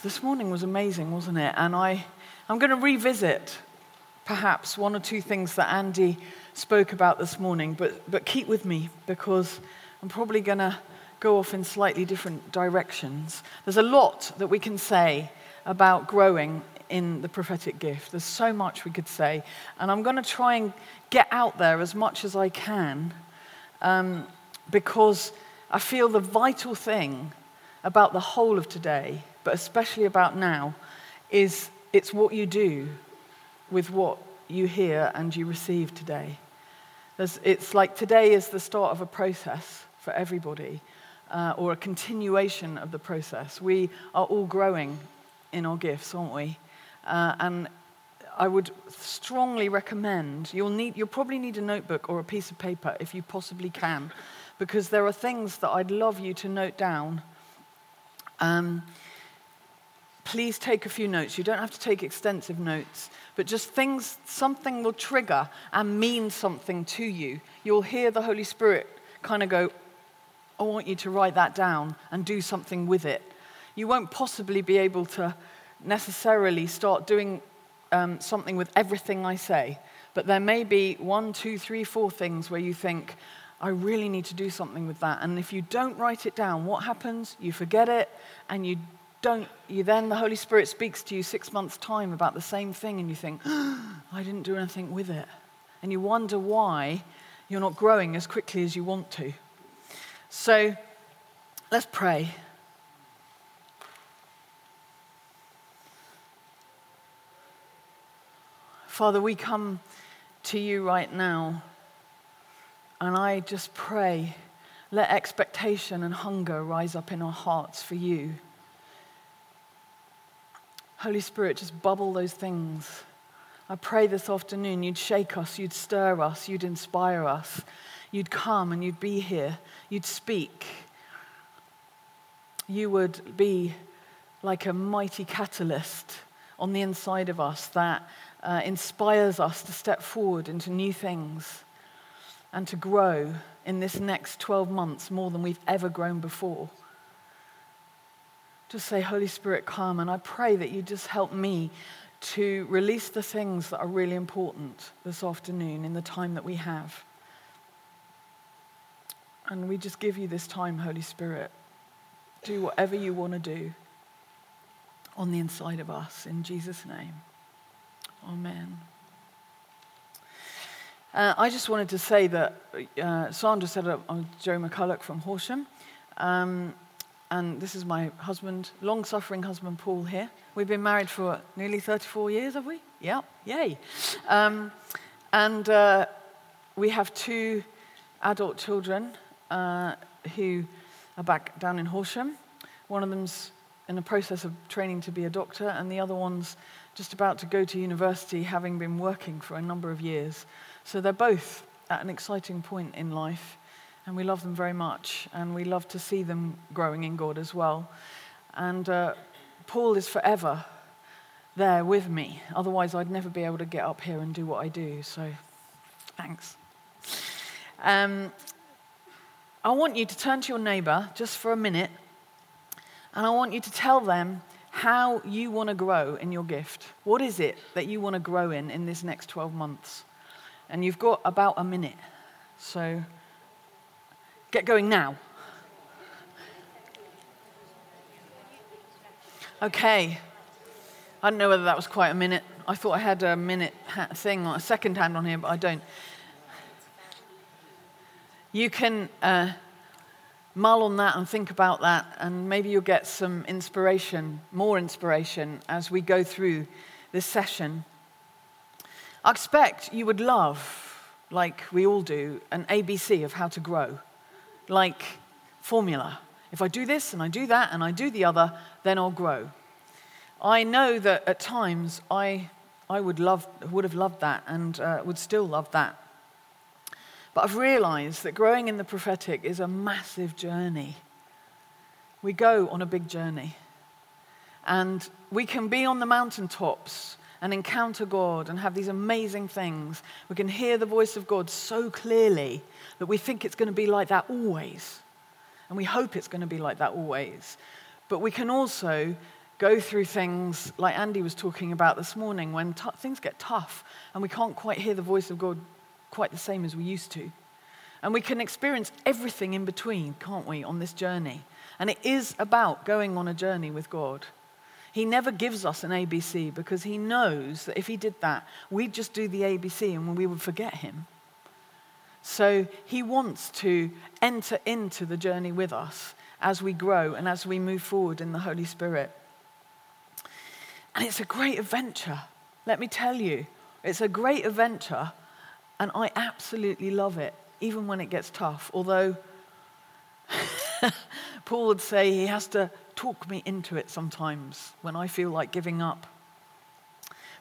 This morning was amazing, wasn't it? And I, I'm going to revisit perhaps one or two things that Andy spoke about this morning, but, but keep with me because I'm probably going to go off in slightly different directions. There's a lot that we can say about growing in the prophetic gift. There's so much we could say. And I'm going to try and get out there as much as I can um, because I feel the vital thing about the whole of today but especially about now, is it's what you do with what you hear and you receive today. There's, it's like today is the start of a process for everybody, uh, or a continuation of the process. We are all growing in our gifts, aren't we? Uh, and I would strongly recommend you'll, need, you'll probably need a notebook or a piece of paper if you possibly can, because there are things that I'd love you to note down. Um, please take a few notes. You don't have to take extensive notes, but just things, something will trigger and mean something to you. You'll hear the Holy Spirit kind of go, I want you to write that down and do something with it. You won't possibly be able to necessarily start doing um, something with everything I say, but there may be one, two, three, four things where you think, I really need to do something with that. And if you don't write it down, what happens? You forget it and you don't you then the Holy Spirit speaks to you six months' time about the same thing, and you think, oh, I didn't do anything with it. And you wonder why you're not growing as quickly as you want to. So let's pray. Father, we come to you right now, and I just pray, let expectation and hunger rise up in our hearts for you. Holy Spirit, just bubble those things. I pray this afternoon you'd shake us, you'd stir us, you'd inspire us, you'd come and you'd be here, you'd speak. You would be like a mighty catalyst on the inside of us that uh, inspires us to step forward into new things and to grow in this next 12 months more than we've ever grown before just say, Holy Spirit, come. And I pray that you just help me to release the things that are really important this afternoon in the time that we have. And we just give you this time, Holy Spirit. Do whatever you want to do on the inside of us. In Jesus' name. Amen. Uh, I just wanted to say that uh, Sandra said uh, I'm Joe McCulloch from Horsham. Um, and this is my husband, long suffering husband, Paul, here. We've been married for nearly 34 years, have we? Yeah, yay. Um, and uh, we have two adult children uh, who are back down in Horsham. One of them's in the process of training to be a doctor, and the other one's just about to go to university, having been working for a number of years. So they're both at an exciting point in life and we love them very much, and we love to see them growing in God as well. And uh, Paul is forever there with me. Otherwise, I'd never be able to get up here and do what I do. So, thanks. Um, I want you to turn to your neighbor just for a minute, and I want you to tell them how you want to grow in your gift. What is it that you want to grow in in this next 12 months? And you've got about a minute. So, Get going now. Okay. I don't know whether that was quite a minute. I thought I had a minute thing, or a second hand on here, but I don't. You can uh, mull on that and think about that, and maybe you'll get some inspiration, more inspiration, as we go through this session. I expect you would love, like we all do, an ABC of how to grow like formula. If I do this and I do that and I do the other, then I'll grow. I know that at times I, I would, love, would have loved that and uh, would still love that. But I've realized that growing in the prophetic is a massive journey. We go on a big journey. And we can be on the mountaintops and encounter God and have these amazing things. We can hear the voice of God so clearly that we think it's going to be like that always. And we hope it's going to be like that always. But we can also go through things like Andy was talking about this morning when t- things get tough and we can't quite hear the voice of God quite the same as we used to. And we can experience everything in between, can't we, on this journey? And it is about going on a journey with God. He never gives us an ABC because he knows that if he did that, we'd just do the ABC and we would forget him. So he wants to enter into the journey with us as we grow and as we move forward in the Holy Spirit. And it's a great adventure. Let me tell you, it's a great adventure, and I absolutely love it, even when it gets tough. Although Paul would say he has to talk me into it sometimes when I feel like giving up.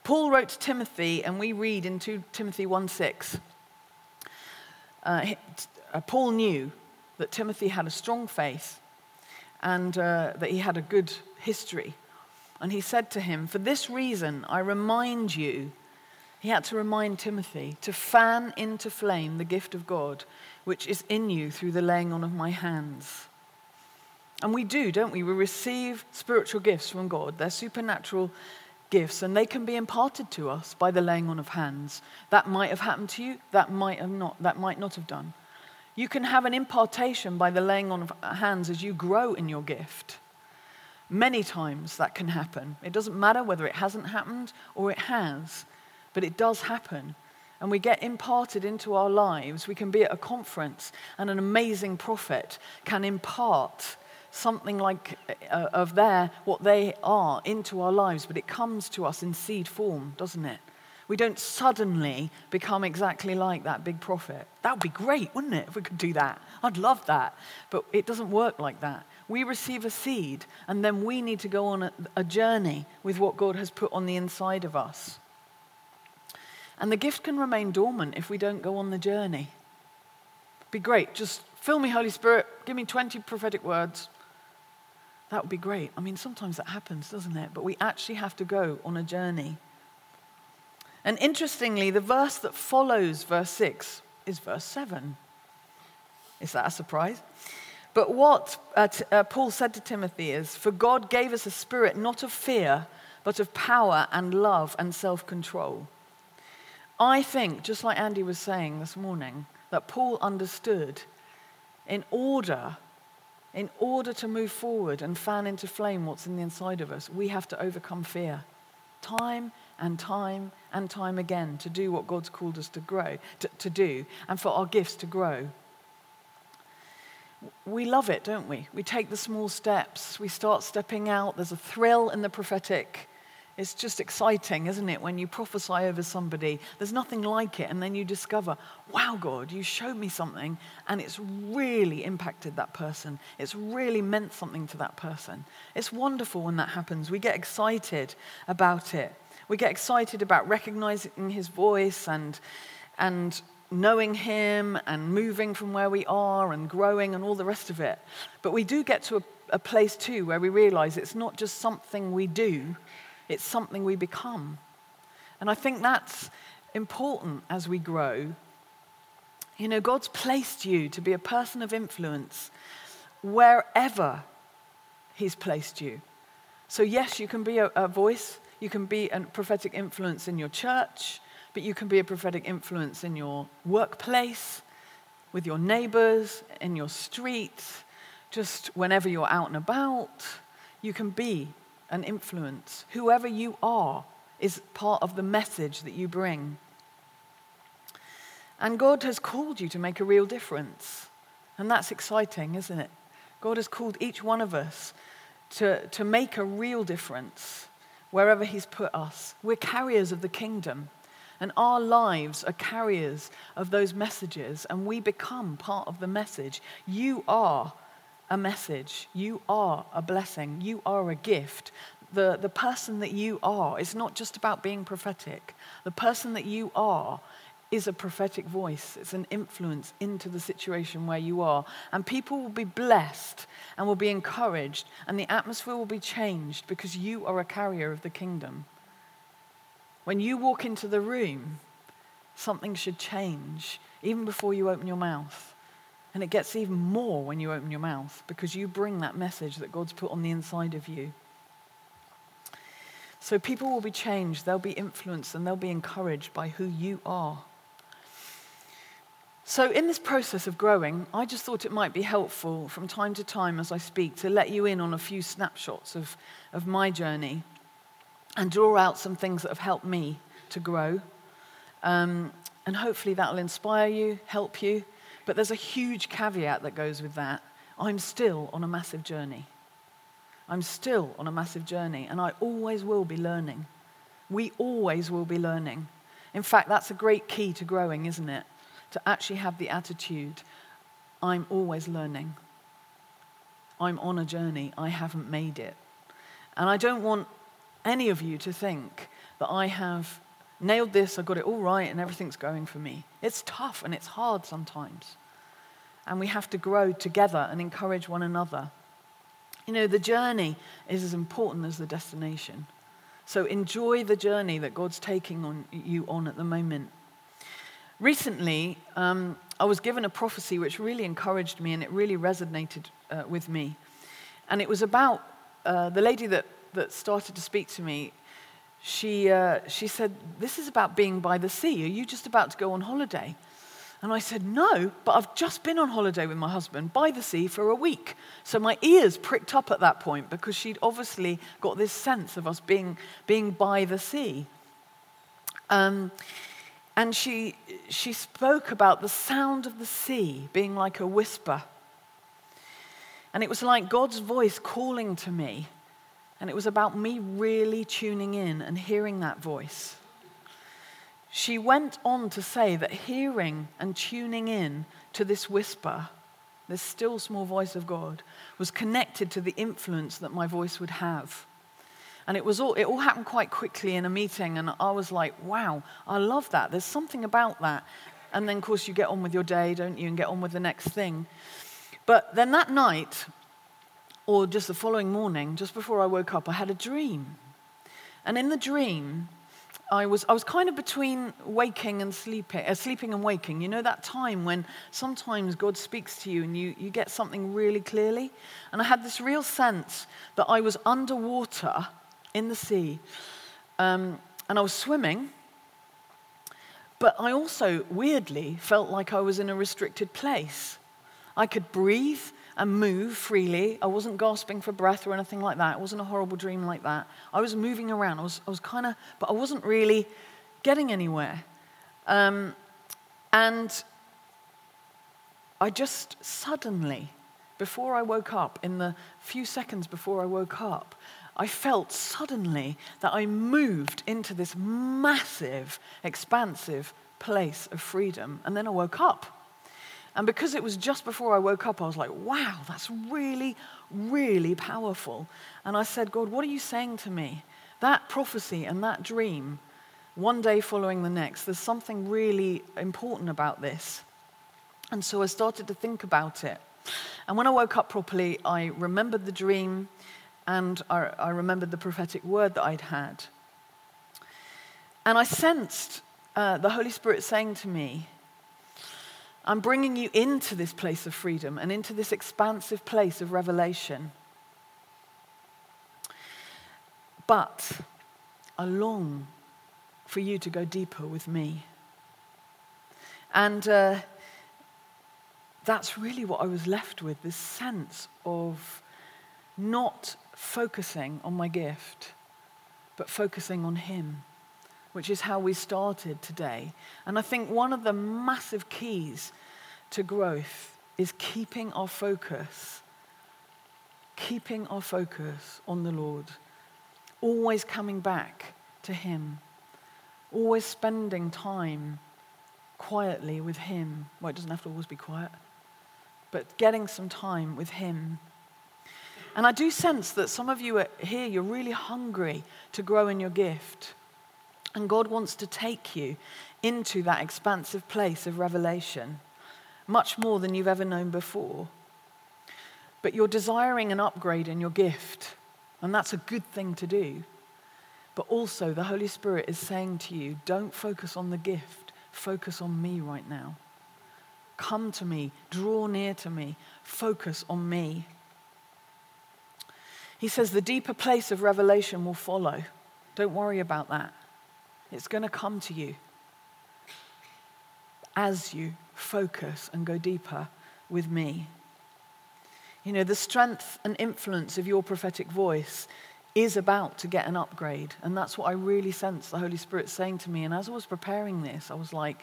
Paul wrote to Timothy, and we read in 2 Timothy 1 6. Uh, uh, Paul knew that Timothy had a strong faith and uh, that he had a good history. And he said to him, For this reason, I remind you, he had to remind Timothy, to fan into flame the gift of God, which is in you through the laying on of my hands. And we do, don't we? We receive spiritual gifts from God. They're supernatural gifts, and they can be imparted to us by the laying on of hands. That might have happened to you, that might have not, that might not have done. You can have an impartation by the laying on of hands as you grow in your gift. Many times that can happen. It doesn't matter whether it hasn't happened or it has, but it does happen. And we get imparted into our lives. We can be at a conference, and an amazing prophet can impart something like uh, of their what they are into our lives, but it comes to us in seed form, doesn't it? We don't suddenly become exactly like that big prophet. That would be great, wouldn't it, if we could do that? I'd love that. But it doesn't work like that. We receive a seed, and then we need to go on a, a journey with what God has put on the inside of us. And the gift can remain dormant if we don't go on the journey. Be great. Just fill me, Holy Spirit. Give me 20 prophetic words. That would be great. I mean, sometimes that happens, doesn't it? But we actually have to go on a journey. And interestingly, the verse that follows verse 6 is verse 7. Is that a surprise? But what uh, t- uh, Paul said to Timothy is For God gave us a spirit not of fear, but of power and love and self control. I think, just like Andy was saying this morning, that Paul understood in order in order to move forward and fan into flame what's in the inside of us, we have to overcome fear. Time and time and time again to do what God's called us to grow, to, to do, and for our gifts to grow. We love it, don't we? We take the small steps, we start stepping out. There's a thrill in the prophetic. It's just exciting, isn't it, when you prophesy over somebody? There's nothing like it, and then you discover, wow, God, you showed me something, and it's really impacted that person. It's really meant something to that person. It's wonderful when that happens. We get excited about it. We get excited about recognizing his voice and, and knowing him and moving from where we are and growing and all the rest of it. But we do get to a, a place too where we realize it's not just something we do it's something we become. And I think that's important as we grow. You know, God's placed you to be a person of influence wherever He's placed you. So, yes, you can be a, a, voice, you can be a prophetic influence in your church, but you can be a prophetic influence in your workplace, with your neighbors, in your street, just whenever you're out and about. You can be and influence. Whoever you are is part of the message that you bring. And God has called you to make a real difference. And that's exciting, isn't it? God has called each one of us to, to make a real difference wherever He's put us. We're carriers of the kingdom, and our lives are carriers of those messages, and we become part of the message. You are a message. You are a blessing. You are a gift. The, the person that you are is not just about being prophetic. The person that you are is a prophetic voice. It's an influence into the situation where you are. And people will be blessed and will be encouraged, and the atmosphere will be changed because you are a carrier of the kingdom. When you walk into the room, something should change even before you open your mouth. And it gets even more when you open your mouth because you bring that message that God's put on the inside of you. So people will be changed, they'll be influenced, and they'll be encouraged by who you are. So, in this process of growing, I just thought it might be helpful from time to time as I speak to let you in on a few snapshots of, of my journey and draw out some things that have helped me to grow. Um, and hopefully that'll inspire you, help you. But there's a huge caveat that goes with that. I'm still on a massive journey. I'm still on a massive journey, and I always will be learning. We always will be learning. In fact, that's a great key to growing, isn't it? to actually have the attitude I'm always learning. I'm on a journey. I haven't made it. And I don't want any of you to think that I have nailed this, I got it all right, and everything's going for me. It's tough and it's hard sometimes. And we have to grow together and encourage one another. You know, the journey is as important as the destination. So enjoy the journey that God's taking on you on at the moment. Recently, um, I was given a prophecy which really encouraged me and it really resonated uh, with me. And it was about uh, the lady that, that started to speak to me. She, uh, she said, This is about being by the sea. Are you just about to go on holiday? And I said, No, but I've just been on holiday with my husband by the sea for a week. So my ears pricked up at that point because she'd obviously got this sense of us being, being by the sea. Um, and she, she spoke about the sound of the sea being like a whisper. And it was like God's voice calling to me. And it was about me really tuning in and hearing that voice. She went on to say that hearing and tuning in to this whisper, this still small voice of God, was connected to the influence that my voice would have. And it, was all, it all happened quite quickly in a meeting, and I was like, wow, I love that. There's something about that. And then, of course, you get on with your day, don't you, and get on with the next thing. But then that night, or just the following morning, just before I woke up, I had a dream. And in the dream, I was, I was kind of between waking and sleeping, uh, sleeping and waking. You know that time when sometimes God speaks to you and you, you get something really clearly? And I had this real sense that I was underwater in the sea. Um, and I was swimming, but I also weirdly felt like I was in a restricted place. I could breathe and move freely. I wasn't gasping for breath or anything like that. It wasn't a horrible dream like that. I was moving around. I was, I was kind of, but I wasn't really getting anywhere. Um, and I just suddenly, before I woke up, in the few seconds before I woke up, I felt suddenly that I moved into this massive, expansive place of freedom. And then I woke up. And because it was just before I woke up, I was like, wow, that's really, really powerful. And I said, God, what are you saying to me? That prophecy and that dream, one day following the next, there's something really important about this. And so I started to think about it. And when I woke up properly, I remembered the dream and I, I remembered the prophetic word that I'd had. And I sensed uh, the Holy Spirit saying to me, I'm bringing you into this place of freedom and into this expansive place of revelation. But I long for you to go deeper with me. And uh, that's really what I was left with this sense of not focusing on my gift, but focusing on Him, which is how we started today. And I think one of the massive keys to growth is keeping our focus, keeping our focus on the Lord, always coming back to Him, always spending time quietly with Him. Well, it doesn't have to always be quiet, but getting some time with Him and I do sense that some of you are here, you're really hungry to grow in your gift. And God wants to take you into that expansive place of revelation, much more than you've ever known before. But you're desiring an upgrade in your gift, and that's a good thing to do. But also, the Holy Spirit is saying to you, don't focus on the gift, focus on me right now. Come to me, draw near to me, focus on me. He says the deeper place of revelation will follow. Don't worry about that. It's going to come to you as you focus and go deeper with me. You know, the strength and influence of your prophetic voice is about to get an upgrade. And that's what I really sense the Holy Spirit saying to me. And as I was preparing this, I was like,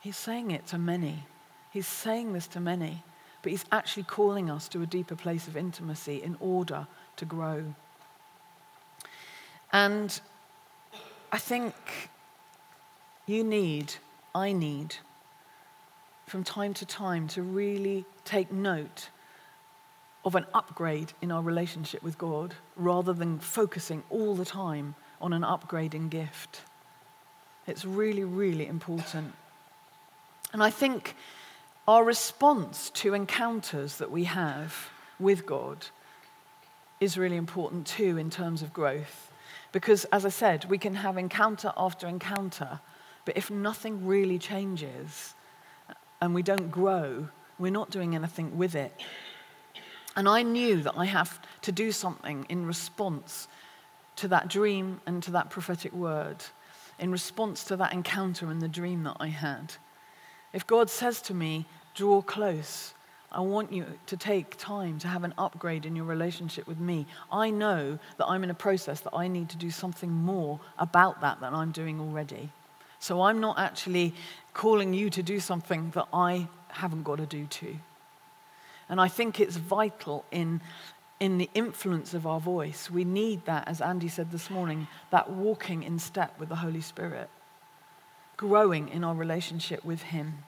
He's saying it to many. He's saying this to many. But He's actually calling us to a deeper place of intimacy in order to grow. And I think you need, I need, from time to time to really take note of an upgrade in our relationship with God rather than focusing all the time on an upgrading gift. It's really, really important. And I think our response to encounters that we have with God is really important too in terms of growth. Because, as I said, we can have encounter after encounter, but if nothing really changes and we don't grow, we're not doing anything with it. And I knew that I have to do something in response to that dream and to that prophetic word, in response to that encounter and the dream that I had. If God says to me, draw close, I want you to take time to have an upgrade in your relationship with me. I know that I'm in a process that I need to do something more about that than I'm doing already. So I'm not actually calling you to do something that I haven't got to do too. And I think it's vital in, in the influence of our voice. We need that, as Andy said this morning, that walking in step with the Holy Spirit, growing in our relationship with Him.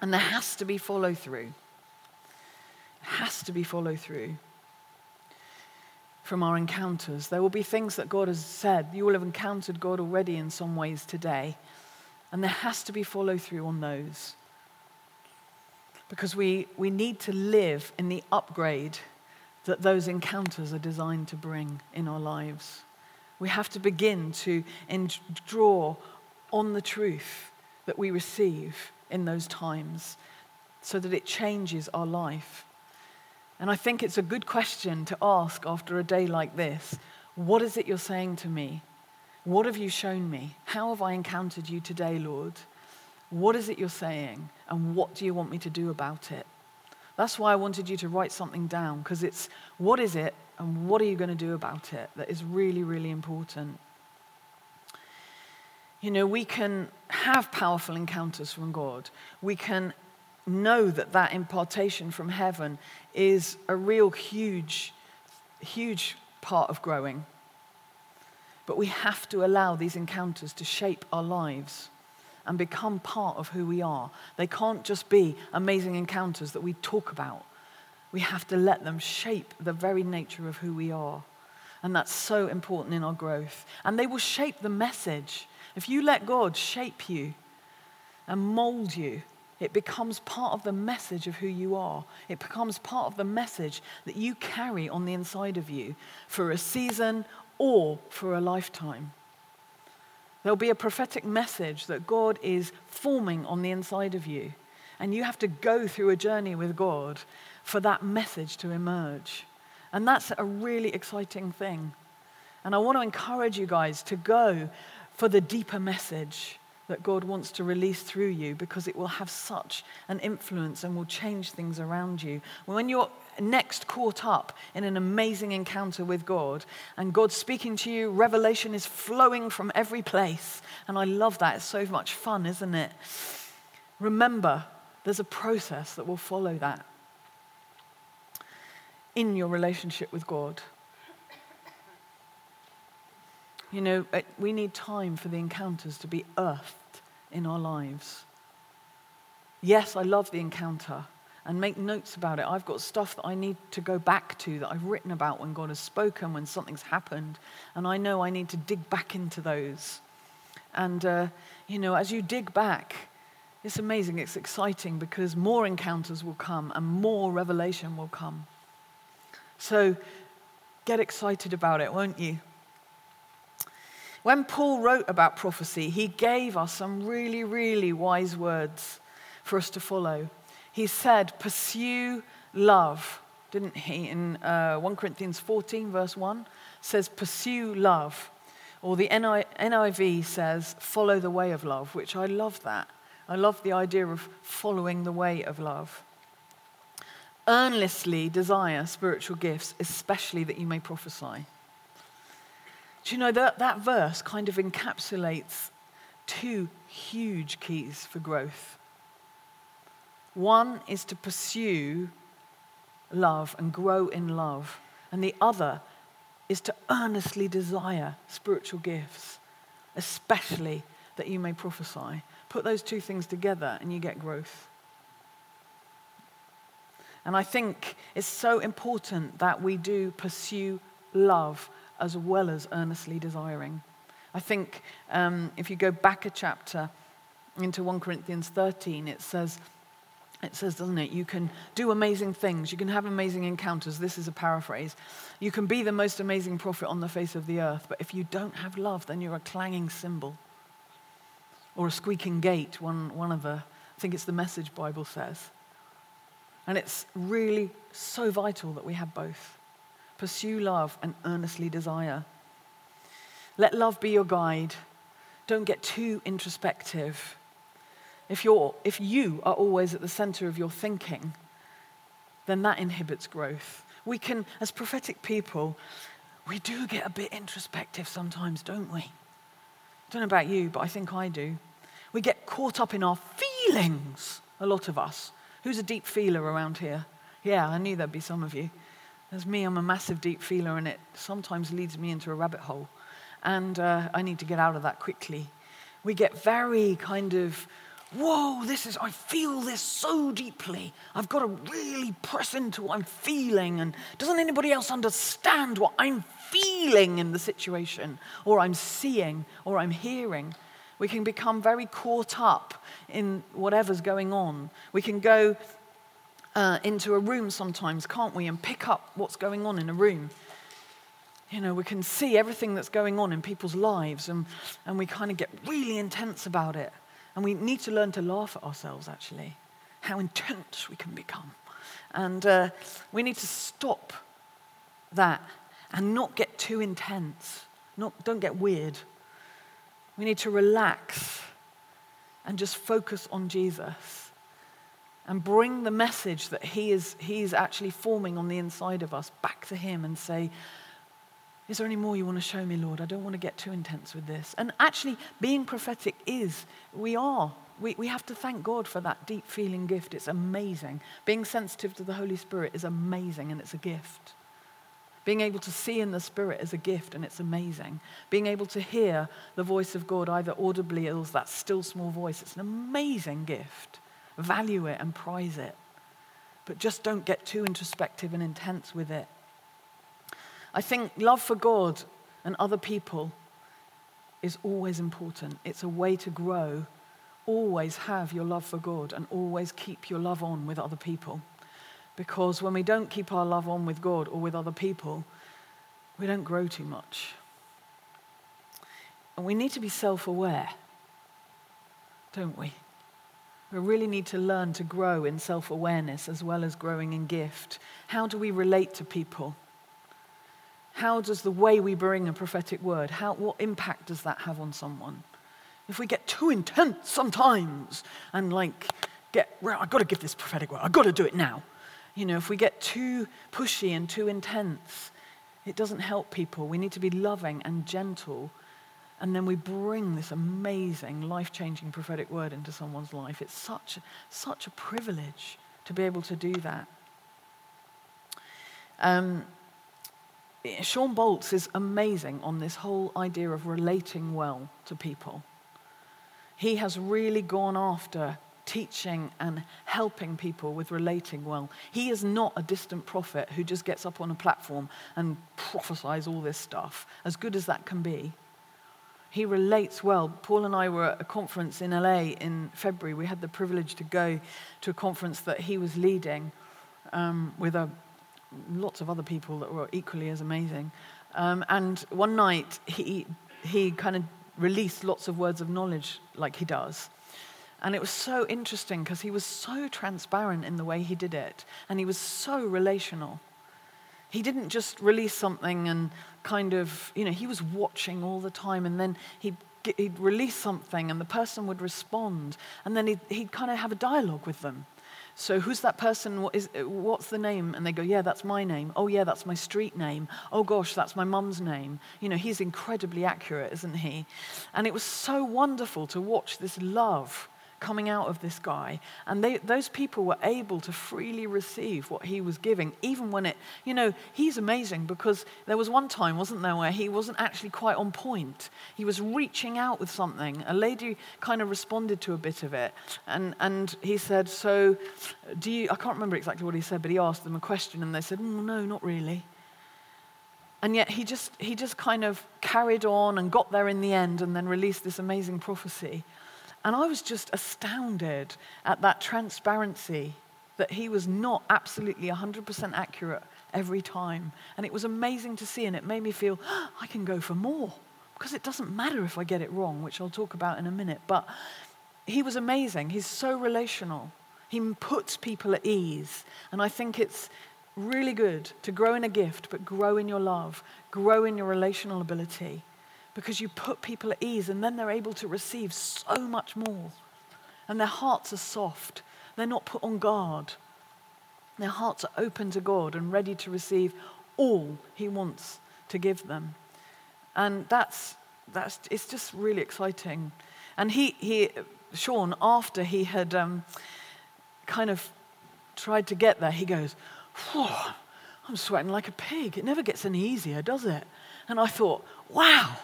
And there has to be follow through. Has to be follow through from our encounters. There will be things that God has said. You will have encountered God already in some ways today. And there has to be follow through on those because we, we need to live in the upgrade that those encounters are designed to bring in our lives. We have to begin to draw on the truth that we receive in those times so that it changes our life. And I think it's a good question to ask after a day like this What is it you're saying to me? What have you shown me? How have I encountered you today, Lord? What is it you're saying? And what do you want me to do about it? That's why I wanted you to write something down, because it's what is it and what are you going to do about it that is really, really important. You know, we can have powerful encounters from God. We can know that that impartation from heaven is a real huge, huge part of growing. But we have to allow these encounters to shape our lives and become part of who we are. They can't just be amazing encounters that we talk about. We have to let them shape the very nature of who we are. And that's so important in our growth. And they will shape the message. If you let God shape you and mold you, it becomes part of the message of who you are. It becomes part of the message that you carry on the inside of you for a season or for a lifetime. There'll be a prophetic message that God is forming on the inside of you. And you have to go through a journey with God for that message to emerge. And that's a really exciting thing. And I want to encourage you guys to go for the deeper message that God wants to release through you because it will have such an influence and will change things around you. When you're next caught up in an amazing encounter with God and God's speaking to you, revelation is flowing from every place. And I love that. It's so much fun, isn't it? Remember, there's a process that will follow that in your relationship with God. You know, we need time for the encounters to be earthed in our lives. Yes, I love the encounter and make notes about it. I've got stuff that I need to go back to that I've written about when God has spoken, when something's happened, and I know I need to dig back into those. And, uh, you know, as you dig back, it's amazing, it's exciting because more encounters will come and more revelation will come. So get excited about it, won't you? When Paul wrote about prophecy, he gave us some really, really wise words for us to follow. He said, Pursue love, didn't he? In uh, 1 Corinthians 14, verse 1, says, Pursue love. Or the NIV says, follow the way of love, which I love that. I love the idea of following the way of love. Earnestly desire spiritual gifts, especially that you may prophesy. Do you know that that verse kind of encapsulates two huge keys for growth? One is to pursue love and grow in love, and the other is to earnestly desire spiritual gifts, especially that you may prophesy. Put those two things together and you get growth. And I think it's so important that we do pursue love as well as earnestly desiring. I think um, if you go back a chapter into 1 Corinthians 13, it says, it says, doesn't it? You can do amazing things. You can have amazing encounters. This is a paraphrase. You can be the most amazing prophet on the face of the earth, but if you don't have love, then you're a clanging cymbal or a squeaking gate, one, one of the, I think it's the Message Bible says. And it's really so vital that we have both. Pursue love and earnestly desire. Let love be your guide. Don't get too introspective if, you're, if you are always at the center of your thinking, then that inhibits growth. We can, as prophetic people, we do get a bit introspective sometimes, don't we? I don't know about you, but I think I do. We get caught up in our feelings, a lot of us. Who's a deep feeler around here? Yeah, I knew there'd be some of you. As me, I'm a massive deep feeler, and it sometimes leads me into a rabbit hole. And uh, I need to get out of that quickly. We get very kind of whoa, this is, I feel this so deeply. I've got to really press into what I'm feeling. And doesn't anybody else understand what I'm feeling in the situation, or I'm seeing, or I'm hearing? We can become very caught up in whatever's going on. We can go uh, into a room sometimes, can't we, and pick up what's going on in a room. You know, we can see everything that's going on in people's lives, and, and we kind of get really intense about it. And we need to learn to laugh at ourselves, actually, how intense we can become. And uh, we need to stop that and not get too intense. Not, don't get weird. We need to relax and just focus on Jesus and bring the message that he is, he is actually forming on the inside of us back to Him and say, is there any more you want to show me, Lord? I don't want to get too intense with this. And actually, being prophetic is, we are. We, we have to thank God for that deep feeling gift. It's amazing. Being sensitive to the Holy Spirit is amazing and it's a gift. Being able to see in the Spirit is a gift and it's amazing. Being able to hear the voice of God either audibly or that still small voice, it's an amazing gift. Value it and prize it. But just don't get too introspective and intense with it. I think love for God and other people is always important. It's a way to grow. Always have your love for God and always keep your love on with other people. Because when we don't keep our love on with God or with other people, we don't grow too much. And we need to be self aware, don't we? We really need to learn to grow in self awareness as well as growing in gift. How do we relate to people? How does the way we bring a prophetic word, how, what impact does that have on someone? If we get too intense sometimes and like get, well, I've got to give this prophetic word, I've got to do it now. You know, if we get too pushy and too intense, it doesn't help people. We need to be loving and gentle. And then we bring this amazing, life changing prophetic word into someone's life. It's such, such a privilege to be able to do that. Um, Shawn Bolz is amazing on this whole idea of relating well to people. He has really gone after teaching and helping people with relating well. He is not a distant prophet who just gets up on a platform and prophesies all this stuff, as good as that can be. He relates well. Paul and I were at a conference in LA in February. We had the privilege to go to a conference that he was leading um, with a lots of other people that were equally as amazing. Um, and one night, he, he kind of released lots of words of knowledge like he does. And it was so interesting because he was so transparent in the way he did it, and he was so relational. He didn't just release something and kind of, you know, he was watching all the time and then he'd, he'd release something and the person would respond and then he'd, he'd kind of have a dialogue with them. So who's that person? What is, what's the name? And they go, yeah, that's my name. Oh, yeah, that's my street name. Oh, gosh, that's my mum's name. You know, he's incredibly accurate, isn't he? And it was so wonderful to watch this love coming out of this guy. And they, those people were able to freely receive what he was giving, even when it, you know, he's amazing because there was one time, wasn't there, where he wasn't actually quite on point. He was reaching out with something. A lady kind of responded to a bit of it. And, and he said, So, do you, I can't remember exactly what he said, but he asked them a question and they said, mm, No, not really. And yet he just, he just kind of carried on and got there in the end and then released this amazing prophecy. And I was just astounded at that transparency that he was not absolutely 100% accurate every time. And it was amazing to see, and it made me feel oh, I can go for more because it doesn't matter if I get it wrong, which I'll talk about in a minute. But he was amazing. He's so relational. He puts people at ease. And I think it's really good to grow in a gift, but grow in your love, grow in your relational ability because you put people at ease and then they're able to receive so much more. And their hearts are soft, they're not put on guard. Their hearts are open to God and ready to receive all He wants to give them. And that's, that's it's just really exciting. And he, he Shawn, after he had um, kind of tried to get there, he goes, I'm sweating like a pig. It never gets any easier, does it? And I thought, wow,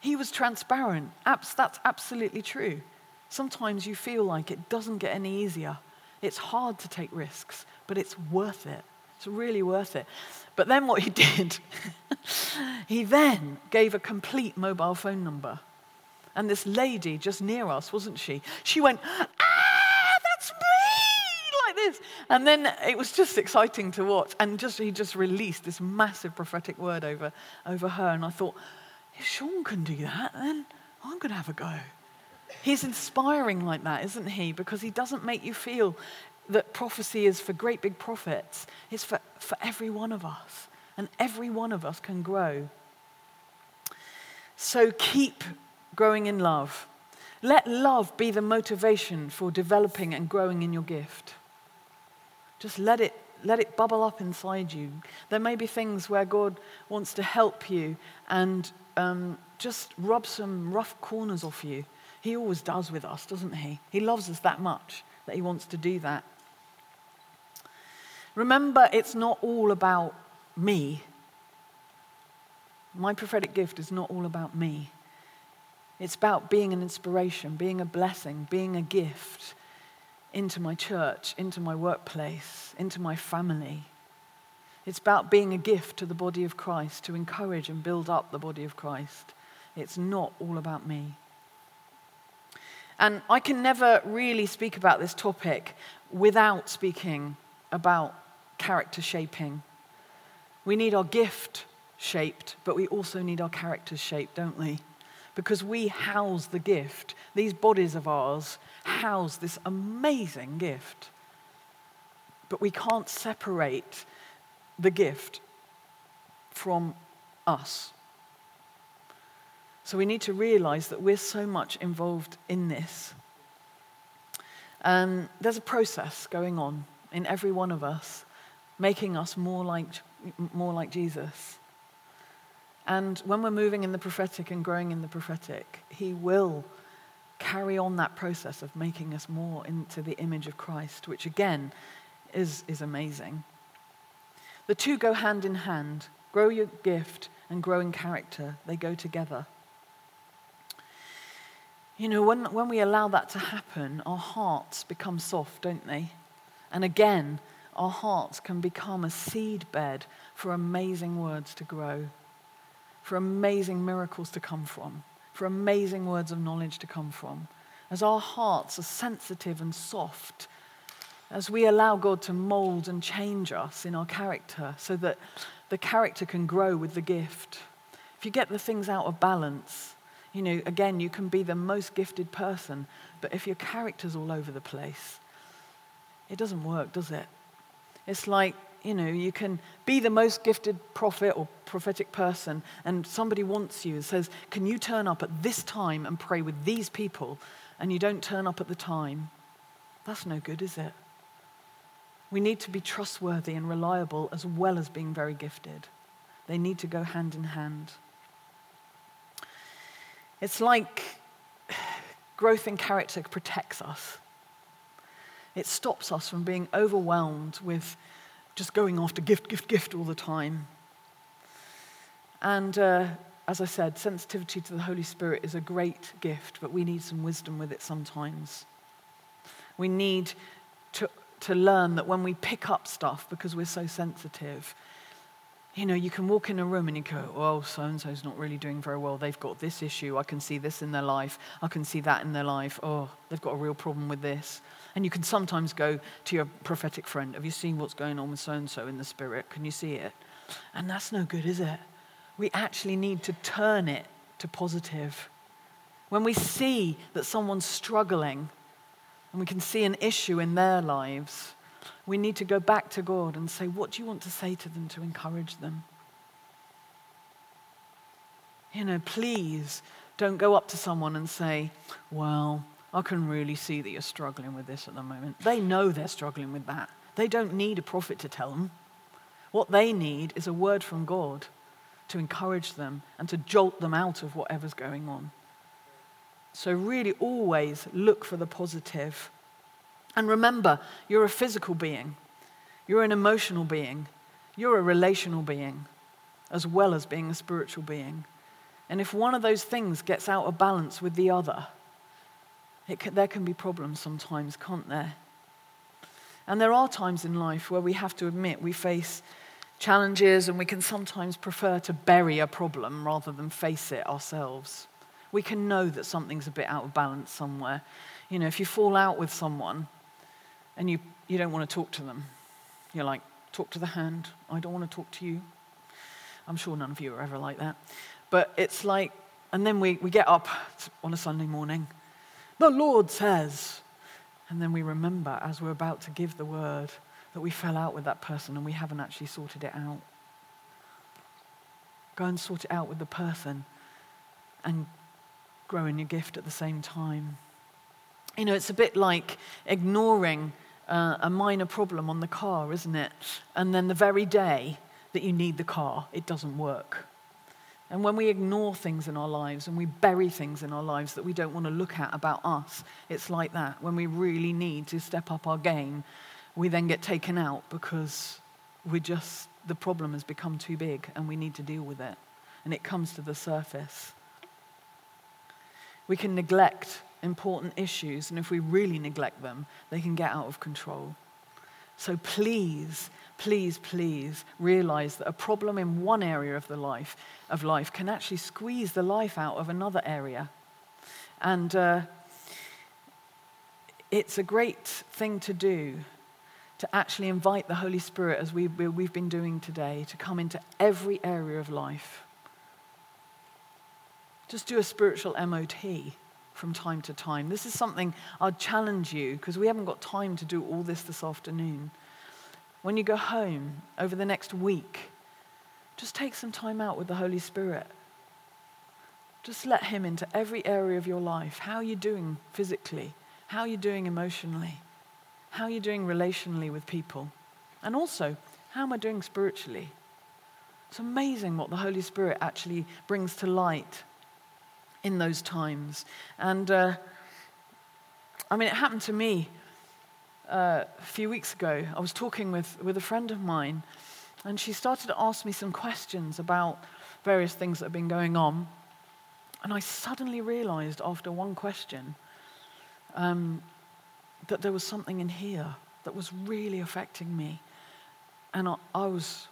he was transparent. That's absolutely true. Sometimes you feel like it doesn't get any easier. It's hard to take risks, but it's worth it. It's really worth it. But then what he did, he then gave a complete mobile phone number. And this lady just near us, wasn't she? She went, ah, that's me, like this. And then it was just exciting to watch. And just he just released this massive prophetic word over, over her. And I thought, if Shawn can do that, then I'm going to have a go. He's inspiring like that, isn't he? Because he doesn't make you feel that prophecy is for great big prophets. It's for, for every one of us. And every one of us can grow. So keep growing in love. Let love be the motivation for developing and growing in your gift. Just let it let it bubble up inside you. There may be things where God wants to help you and um, just rub some rough corners off you. He always does with us, doesn't he? He loves us that much that he wants to do that. Remember, it's not all about me. My prophetic gift is not all about me. It's about being an inspiration, being a blessing, being a gift into my church, into my workplace, into my family. It's about being a gift to the body of Christ, to encourage and build up the body of Christ. It's not all about me. And I can never really speak about this topic without speaking about character shaping. We need our gift shaped, but we also need our characters shaped, don't we? Because we house the gift. These bodies of ours house this amazing gift. But we can't separate the gift from us. So we need to realize that we're so much involved in this. And there's a process going on in every one of us, making us more like, more like Jesus. And when we're moving in the prophetic and growing in the prophetic, He will carry on that process of making us more into the image of Christ, which again is, is amazing. The two go hand in hand grow your gift and grow in character, they go together. You know, when, when we allow that to happen, our hearts become soft, don't they? And again, our hearts can become a seed bed for amazing words to grow, for amazing miracles to come from for amazing words of knowledge to come from. As our hearts are sensitive and soft, as we allow God to mold and change us in our character so that the character can grow with the gift. If you get the things out of balance, you know, again, you can be the most gifted person, but if your character's all over the place, it doesn't work, does it? It's like you know, you can be the most gifted prophet or prophetic person, and somebody wants you and says, Can you turn up at this time and pray with these people? And you don't turn up at the time. That's no good, is it? We need to be trustworthy and reliable as well as being very gifted. They need to go hand in hand. It's like growth in character protects us. It stops us from being overwhelmed with just going after gift, gift, gift all the time. And uh, as I said, sensitivity to the Holy Spirit is a great gift, but we need some wisdom with it sometimes. We need to, to learn that when we pick up stuff because we're so sensitive, you know, you can walk in a room and you go, oh, so and so's not really doing very well. They've got this issue. I can see this in their life. I can see that in their life. Oh, they've got a real problem with this. And you can sometimes go to your prophetic friend, Have you seen what's going on with so and so in the spirit? Can you see it? And that's no good, is it? We actually need to turn it to positive. When we see that someone's struggling and we can see an issue in their lives, we need to go back to God and say, What do you want to say to them to encourage them? You know, please don't go up to someone and say, Well, I can really see that you're struggling with this at the moment. They know they're struggling with that. They don't need a prophet to tell them. What they need is a word from God to encourage them and to jolt them out of whatever's going on. So, really, always look for the positive and remember, you're a physical being, you're an emotional being, you're a relational being, as well as being a spiritual being. And if one of those things gets out of balance with the other, can, there can be problems sometimes, can't there? And there are times in life where we have to admit we face challenges and we can sometimes prefer to bury a problem rather than face it ourselves. We can know that something's a bit out of balance somewhere. You know, if you fall out with someone, and you, you don't want to talk to them. You're like, talk to the hand. I don't want to talk to you. I'm sure none of you are ever like that. But it's like, and then we, we get up on a Sunday morning. The Lord says. And then we remember as we're about to give the word that we fell out with that person and we haven't actually sorted it out. Go and sort it out with the person and grow in your gift at the same time. You know, it's a bit like ignoring uh, a minor problem on the car, isn't it? And then the very day that you need the car, it doesn't work. And when we ignore things in our lives and we bury things in our lives that we don't want to look at about us, it's like that. When we really need to step up our game, we then get taken out because we just, the problem has become too big and we need to deal with it. And it comes to the surface. We can neglect important issues, and if we really neglect them, they can get out of control. So please, please, please realize that a problem in one area of the life of life can actually squeeze the life out of another area. And uh, it's a great thing to do to actually invite the Holy Spirit, as we, we've been doing today, to come into every area of life. Just do a spiritual MOT from time to time. This is something I'd challenge you because we haven't got time to do all this this afternoon. When you go home over the next week, just take some time out with the Holy Spirit. Just let Him into every area of your life. How are you doing physically? How are you doing emotionally? How are you doing relationally with people? And also, how am I doing spiritually? It's amazing what the Holy Spirit actually brings to light in those times. And uh, I mean, it happened to me uh, a few weeks ago. I was talking with, with a friend of mine, and she started to ask me some questions about various things that have been going on. And I suddenly realized after one question um, that there was something in here that was really affecting me. And I, I was,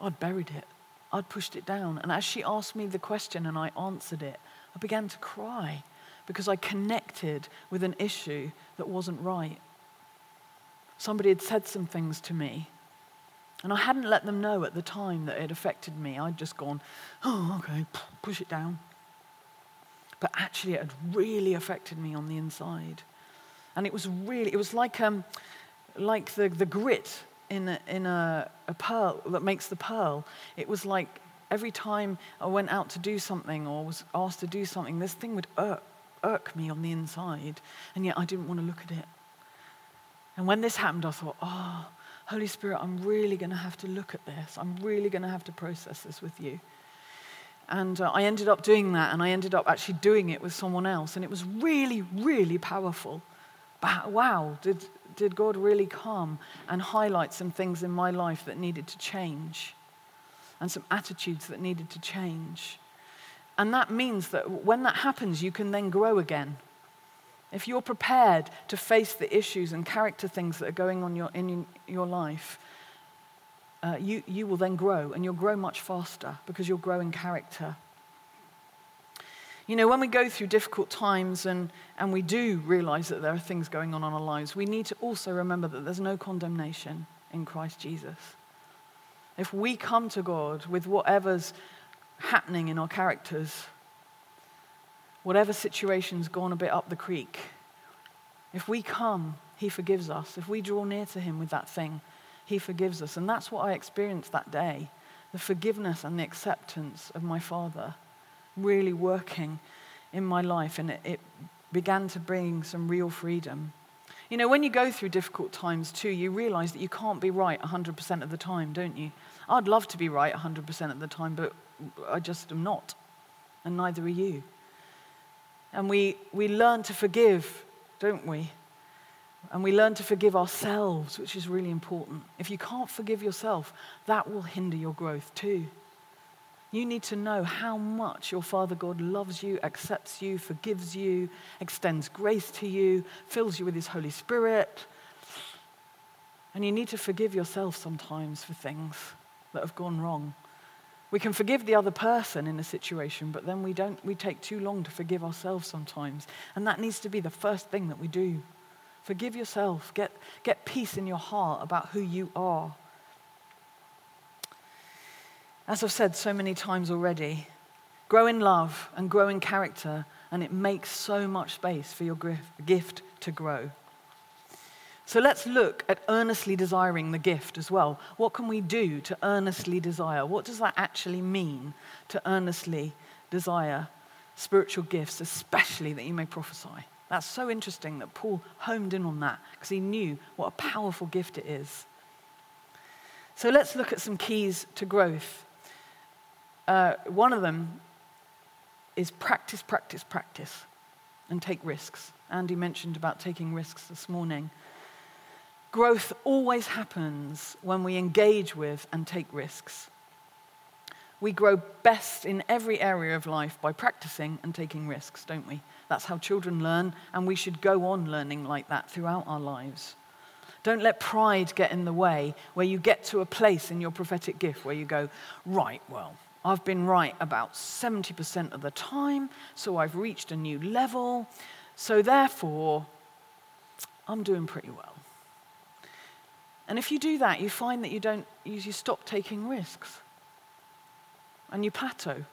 I'd buried it. I'd pushed it down. And as she asked me the question and I answered it, I began to cry because I connected with an issue that wasn't right. Somebody had said some things to me, and I hadn't let them know at the time that it affected me. I'd just gone, oh, okay, push it down. But actually, it had really affected me on the inside. And it was really, it was like, um, like the, the grit in, a, in a, a pearl that makes the pearl. It was like every time I went out to do something or was asked to do something, this thing would irk, irk me on the inside, and yet I didn't want to look at it. And when this happened, I thought, oh, Holy Spirit, I'm really going to have to look at this. I'm really going to have to process this with you. And uh, I ended up doing that, and I ended up actually doing it with someone else. And it was really, really powerful. But wow, did, did God really come and highlight some things in my life that needed to change? And some attitudes that needed to change. And that means that when that happens, you can then grow again. If you're prepared to face the issues and character things that are going on your, in your life, uh, you, you will then grow, and you'll grow much faster because you'll grow in character. You know, when we go through difficult times and, and we do realize that there are things going on in our lives, we need to also remember that there's no condemnation in Christ Jesus. If we come to God with whatever's happening in our characters, whatever situation's gone a bit up the creek, if we come, He forgives us. If we draw near to Him with that thing, He forgives us. And that's what I experienced that day the forgiveness and the acceptance of my Father really working in my life. And it, it began to bring some real freedom. You know, when you go through difficult times too, you realize that you can't be right 100% of the time, don't you? I'd love to be right 100% of the time, but I just am not. And neither are you. And we, we learn to forgive, don't we? And we learn to forgive ourselves, which is really important. If you can't forgive yourself, that will hinder your growth too. You need to know how much your Father God loves you, accepts you, forgives you, extends grace to you, fills you with His Holy Spirit. And you need to forgive yourself sometimes for things that have gone wrong. We can forgive the other person in a situation, but then we don't we take too long to forgive ourselves sometimes. And that needs to be the first thing that we do. Forgive yourself. Get, get peace in your heart about who you are. As I've said so many times already, grow in love and grow in character, and it makes so much space for your gift to grow. So let's look at earnestly desiring the gift as well. What can we do to earnestly desire? What does that actually mean to earnestly desire spiritual gifts, especially that you may prophesy? That's so interesting that Paul homed in on that because he knew what a powerful gift it is. So let's look at some keys to growth. Uh, one of them is practice, practice, practice, and take risks. Andy mentioned about taking risks this morning. Growth always happens when we engage with and take risks. We grow best in every area of life by practicing and taking risks, don't we? That's how children learn, and we should go on learning like that throughout our lives. Don't let pride get in the way where you get to a place in your prophetic gift where you go, right, well, I've been right about 70% of the time, so I've reached a new level, so therefore, I'm doing pretty well. And if you do that, you find that you don't, you stop taking risks and you plateau.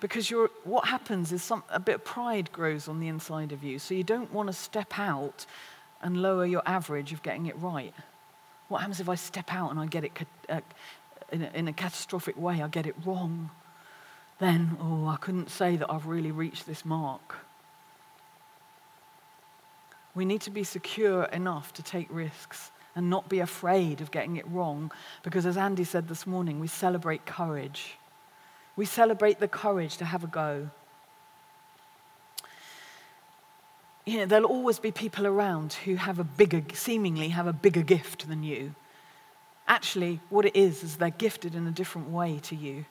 Because you're, what happens is some, a bit of pride grows on the inside of you, so you don't want to step out and lower your average of getting it right. What happens if I step out and I get it uh, in, a, in a catastrophic way, I get it wrong? Then, oh, I couldn't say that I've really reached this mark. We need to be secure enough to take risks and not be afraid of getting it wrong because, as Andy said this morning, we celebrate courage. We celebrate the courage to have a go. You know, there'll always be people around who have a bigger, seemingly have a bigger gift than you. Actually, what it is, is they're gifted in a different way to you,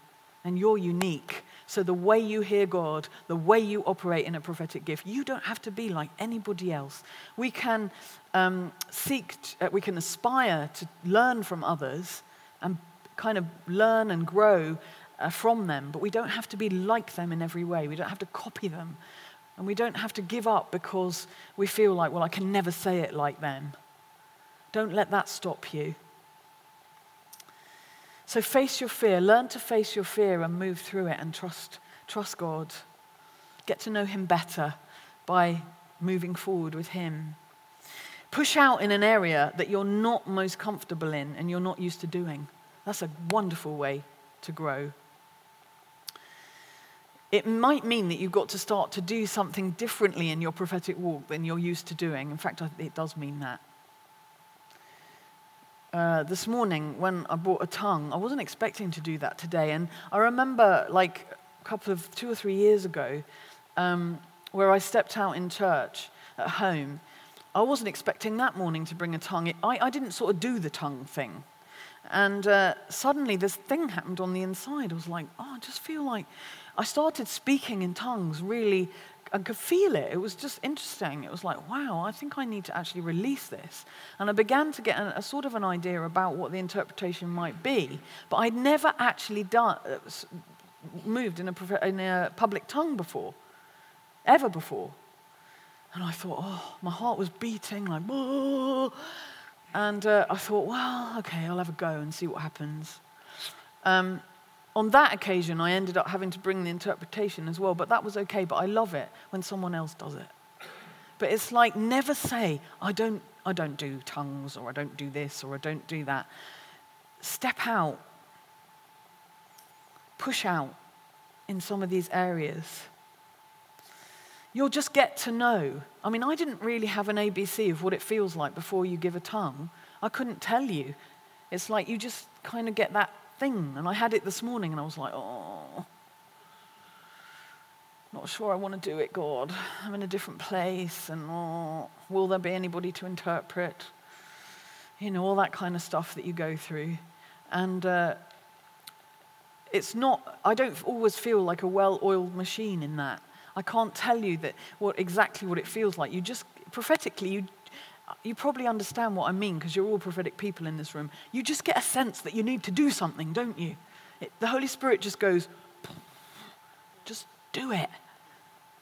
and you're unique. So, the way you hear God, the way you operate in a prophetic gift, you don't have to be like anybody else. We can um, seek, uh, we can aspire to learn from others and kind of learn and grow uh, from them, but we don't have to be like them in every way. We don't have to copy them. And we don't have to give up because we feel like, well, I can never say it like them. Don't let that stop you. So face your fear. Learn to face your fear and move through it and trust, trust God. Get to know Him better by moving forward with Him. Push out in an area that you're not most comfortable in and you're not used to doing. That's a wonderful way to grow. It might mean that you've got to start to do something differently in your prophetic walk than you're used to doing. In fact, it does mean that. Uh, this morning, when I brought a tongue, I wasn't expecting to do that today. And I remember, like a couple of two or three years ago, um, where I stepped out in church at home. I wasn't expecting that morning to bring a tongue. It, I, I, didn't sort of do the tongue thing. And uh, suddenly this thing happened on the inside. I was like, oh, I just feel like I started speaking in tongues really. I could feel it. It was just interesting. It was like, wow, I think I need to actually release this. And I began to get a, a sort of an idea about what the interpretation might be. But I'd never actually done, uh, moved in a, in a public tongue before, ever before. And I thought, oh, my heart was beating like, oh. And uh, I thought, well, okay, I'll have a go and see what happens. Um, on that occasion, I ended up having to bring the interpretation as well, but that was okay. But I love it when someone else does it. But it's like never say, I don't, I don't do tongues, or I don't do this, or I don't do that. Step out, push out in some of these areas you'll just get to know. I mean, I didn't really have an ABC of what it feels like before you give a tongue. I couldn't tell you. It's like you just kind of get that thing. And I had it this morning and I was like, oh, not sure I want to do it, God. I'm in a different place and oh, will there be anybody to interpret? You know, all that kind of stuff that you go through. And uh, it's not, I don't always feel like a well oiled machine in that. I can't tell you that what, exactly what it feels like. You just, prophetically, you, you probably understand what I mean because you're all prophetic people in this room. You just get a sense that you need to do something, don't you? It, the Holy Spirit just goes, just do it.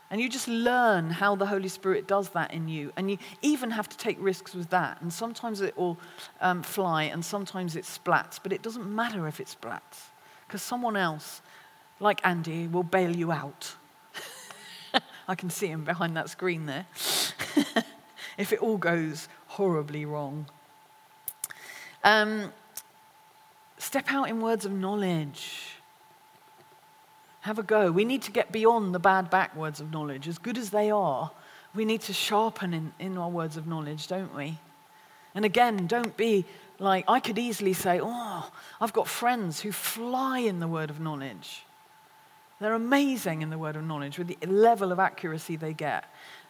And you just learn how the Holy Spirit does that in you. And you even have to take risks with that. And sometimes it will um, fly and sometimes it splats. But it doesn't matter if it splats because someone else, like Andy, will bail you out. I can see him behind that screen there. if it all goes horribly wrong. Um, step out in words of knowledge. Have a go. We need to get beyond the bad back words of knowledge. As good as they are, we need to sharpen in, in our words of knowledge, don't we? And again, don't be like, I could easily say, oh, I've got friends who fly in the word of knowledge. They're amazing in the word of knowledge with the level of accuracy they get.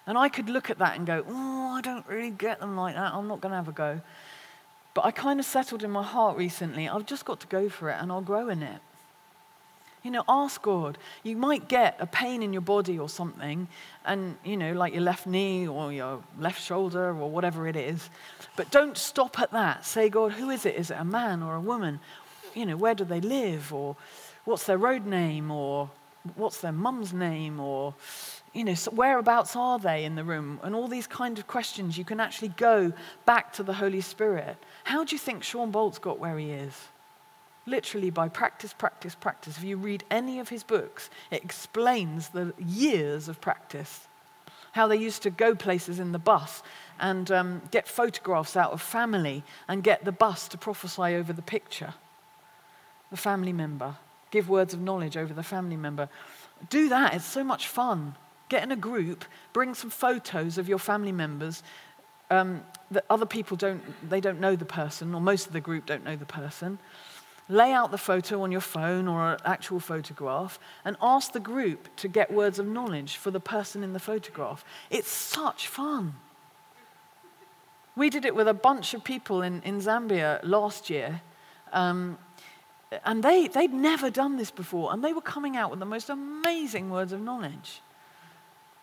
And I could look at that and go, oh, I don't really get them like that. I'm not going to have a go. But I kind of settled in my heart recently. I've just got to go for it and I'll grow in it. You know, ask God. You might get a pain in your body or something, and, you know, like your left knee or your left shoulder or whatever it is. But don't stop at that. Say, God, who is it? Is it a man or a woman? You know, where do they live? Or what's their road name? Or what's their mum's name or you know so whereabouts are they in the room? And all these kind of questions you can actually go back to the holy spirit. How do you think Shawn Bolz got where he is? Literally by practice practice practice. If you read any of his books it explains the years of practice. How they used to go places in the bus and um, get photographs out of family and get the bus to prophesy over the picture. The family member. Give words of knowledge over the family member. Do that, it's so much fun. Get in a group, bring some photos of your family members um, that other people don't, they don't know the person, or most of the group don't know the person. Lay out the photo on your phone or an actual photograph and ask the group to get words of knowledge for the person in the photograph. It's such fun. We did it with a bunch of people in, in Zambia last year. Um, and they, they'd never done this before, and they were coming out with the most amazing words of knowledge.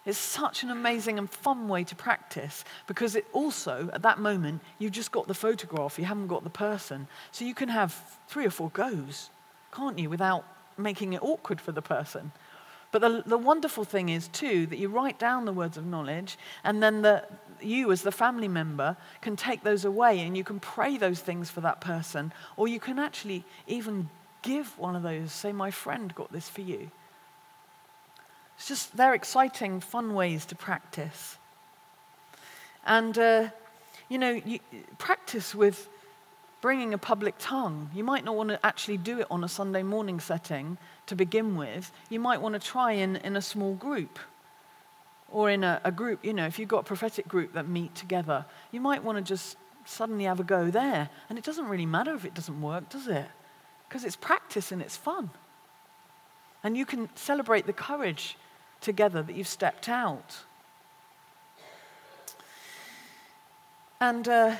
It's such an amazing and fun way to practice because it also, at that moment, you've just got the photograph, you haven't got the person. So you can have three or four goes, can't you, without making it awkward for the person. But the, the wonderful thing is, too, that you write down the words of knowledge, and then the, you, as the family member, can take those away and you can pray those things for that person, or you can actually even give one of those, say, My friend got this for you. It's just, they're exciting, fun ways to practice. And uh, You know, you, practice with bringing a public tongue. You might not want to actually do it on a Sunday morning setting to begin with. You might want to try in, in a small group or in a, a group. You know, if you've got a prophetic group that meet together, you might want to just suddenly have a go there. And it doesn't really matter if it doesn't work, does it? Because it's practice and it's fun. And you can celebrate the courage together that you've stepped out. And uh,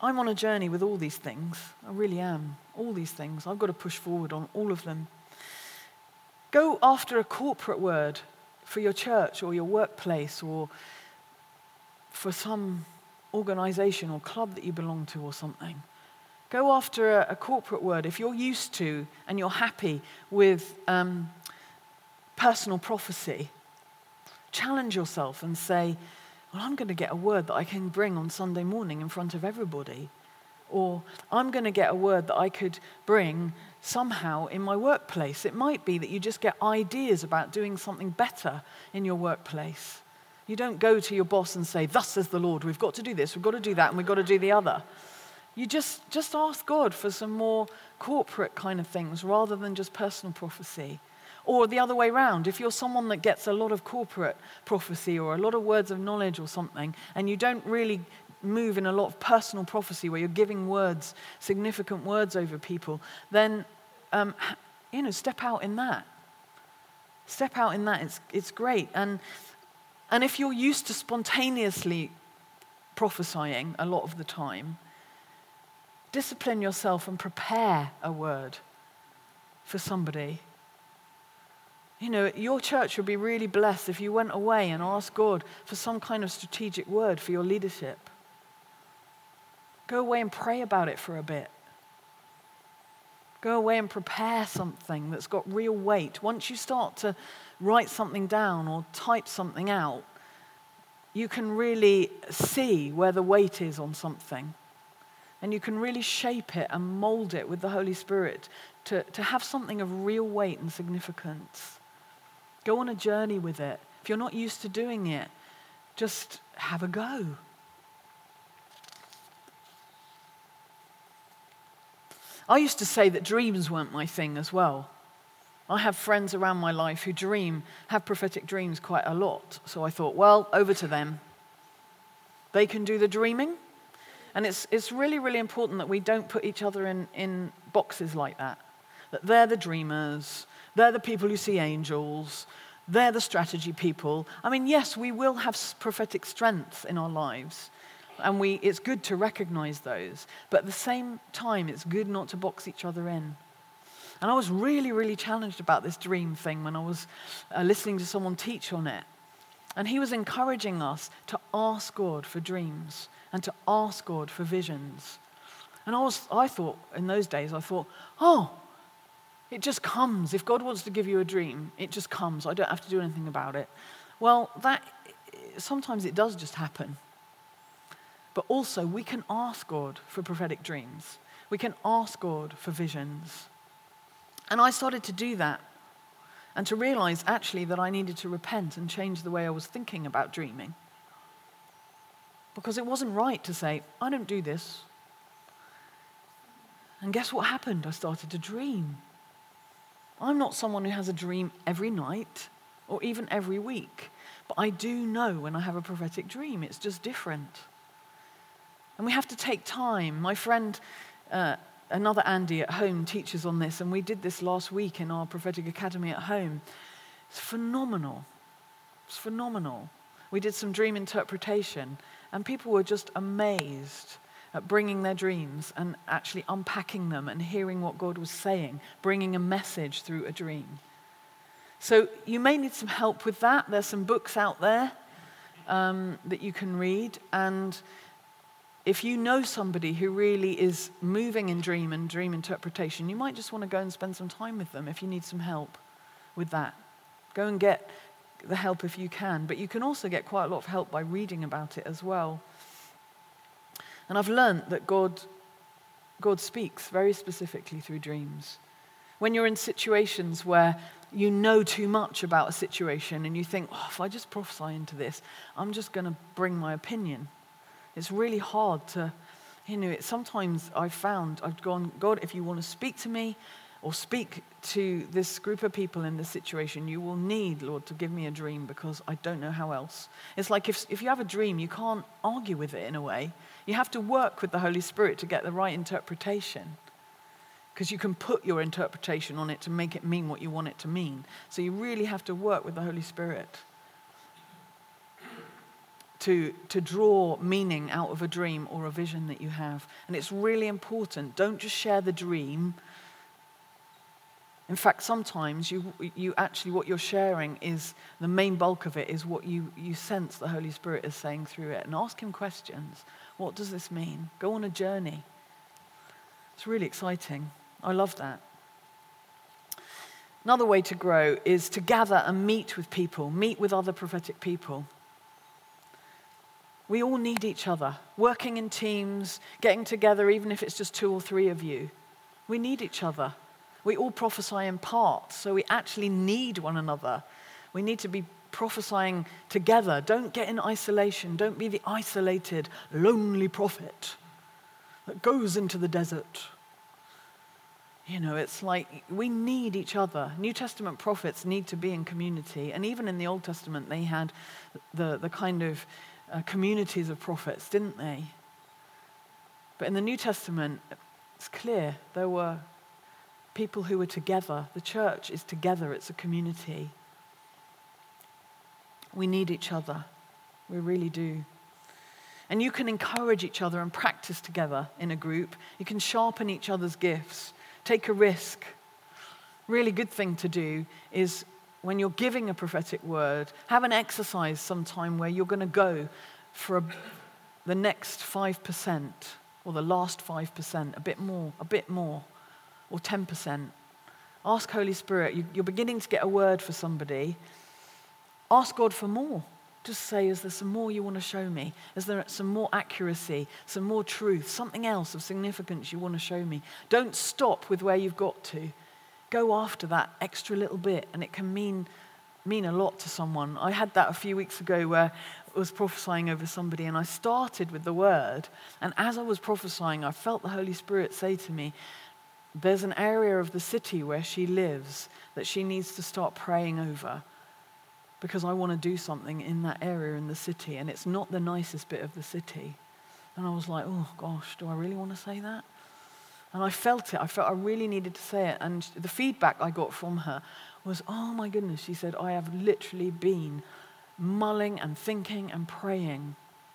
I'm on a journey with all these things. I really am. All these things. I've got to push forward on all of them. Go after a corporate word for your church or your workplace or for some organization or club that you belong to or something. Go after a, a corporate word. If you're used to and you're happy with um, personal prophecy, challenge yourself and say, well, I'm going to get a word that I can bring on Sunday morning in front of everybody. Or I'm going to get a word that I could bring somehow in my workplace. It might be that you just get ideas about doing something better in your workplace. You don't go to your boss and say, Thus says the Lord, we've got to do this, we've got to do that, and we've got to do the other. You just, just ask God for some more corporate kind of things rather than just personal prophecy. Or the other way around, if you're someone that gets a lot of corporate prophecy or a lot of words of knowledge or something, and you don't really move in a lot of personal prophecy where you're giving words, significant words over people, then, um, you know, step out in that. Step out in that. It's, it's great. And, and if you're used to spontaneously prophesying a lot of the time, discipline yourself and prepare a word for somebody you know, your church would be really blessed if you went away and asked God for some kind of strategic word for your leadership. Go away and pray about it for a bit. Go away and prepare something that's got real weight. Once you start to write something down or type something out, you can really see where the weight is on something. And you can really shape it and mold it with the Holy Spirit to, to have something of real weight and significance. Go on a journey with it. If you're not used to doing it, just have a go. I used to say that dreams weren't my thing as well. I have friends around my life who dream, have prophetic dreams quite a lot. So I thought, well, over to them. They can do the dreaming. And it's, it's really, really important that we don't put each other in, in boxes like that. That they're the dreamers, they're the people who see angels. They're the strategy people. I mean, yes, we will have prophetic strength in our lives, and we, it's good to recognize those. But at the same time, it's good not to box each other in. And I was really, really challenged about this dream thing when I was uh, listening to someone teach on it. And he was encouraging us to ask God for dreams and to ask God for visions. And I, was, I thought, in those days, I thought, oh, it just comes. If God wants to give you a dream, it just comes. I don't have to do anything about it. Well, that sometimes it does just happen. But also, we can ask God for prophetic dreams. We can ask God for visions. And I started to do that and to realize actually that I needed to repent and change the way I was thinking about dreaming. Because it wasn't right to say, I don't do this. And guess what happened? I started to dream. I'm not someone who has a dream every night or even every week, but I do know when I have a prophetic dream. It's just different. And we have to take time. My friend, uh, another Andy at home, teaches on this, and we did this last week in our prophetic academy at home. It's phenomenal. It's phenomenal. We did some dream interpretation, and people were just amazed bringing their dreams and actually unpacking them and hearing what God was saying, bringing a message through a dream. So you may need some help with that. There's some books out there um, that you can read. And if you know somebody who really is moving in dream and dream interpretation, you might just want to go and spend some time with them if you need some help with that. Go and get the help if you can. But you can also get quite a lot of help by reading about it as well. And I've learned that God, God speaks very specifically through dreams. When you're in situations where you know too much about a situation and you think, oh, if I just prophesy into this, I'm just going to bring my opinion. It's really hard to, you know, it, sometimes I've found, I've gone, God, if you want to speak to me or speak to this group of people in this situation, you will need, Lord, to give me a dream because I don't know how else. It's like if, if you have a dream, you can't argue with it in a way. You have to work with the Holy Spirit to get the right interpretation because you can put your interpretation on it to make it mean what you want it to mean. So you really have to work with the Holy Spirit to, to draw meaning out of a dream or a vision that you have. And it's really important. Don't just share the dream. In fact, sometimes you, you actually, what you're sharing is the main bulk of it is what you, you sense the Holy Spirit is saying through it. And ask Him questions. What does this mean? Go on a journey. It's really exciting. I love that. Another way to grow is to gather and meet with people, meet with other prophetic people. We all need each other, working in teams, getting together, even if it's just two or three of you. We need each other. We all prophesy in parts, so we actually need one another. We need to be prophesying together. Don't get in isolation. Don't be the isolated, lonely prophet that goes into the desert. You know, it's like we need each other. New Testament prophets need to be in community. And even in the Old Testament, they had the, the kind of uh, communities of prophets, didn't they? But in the New Testament, it's clear there were people who are together. The church is together, it's a community. We need each other. We really do. And you can encourage each other and practice together in a group. You can sharpen each other's gifts, take a risk. Really good thing to do is when you're giving a prophetic word, have an exercise sometime where you're going to go for a, the next 5% or the last 5%, a bit more, a bit more, or 10%. Ask Holy Spirit, you, you're beginning to get a word for somebody. Ask God for more. Just say, is there some more you want to show me? Is there some more accuracy, some more truth, something else of significance you want to show me? Don't stop with where you've got to go after that extra little bit, and it can mean, mean a lot to someone. I had that a few weeks ago where I was prophesying over somebody, and I started with the word, and as I was prophesying, I felt the Holy Spirit say to me, There's an area of the city where she lives that she needs to start praying over because I want to do something in that area in the city, and it's not the nicest bit of the city. And I was like, oh gosh, do I really want to say that? And I felt it. I felt I really needed to say it. And the feedback I got from her was, oh my goodness, she said, I have literally been mulling and thinking and praying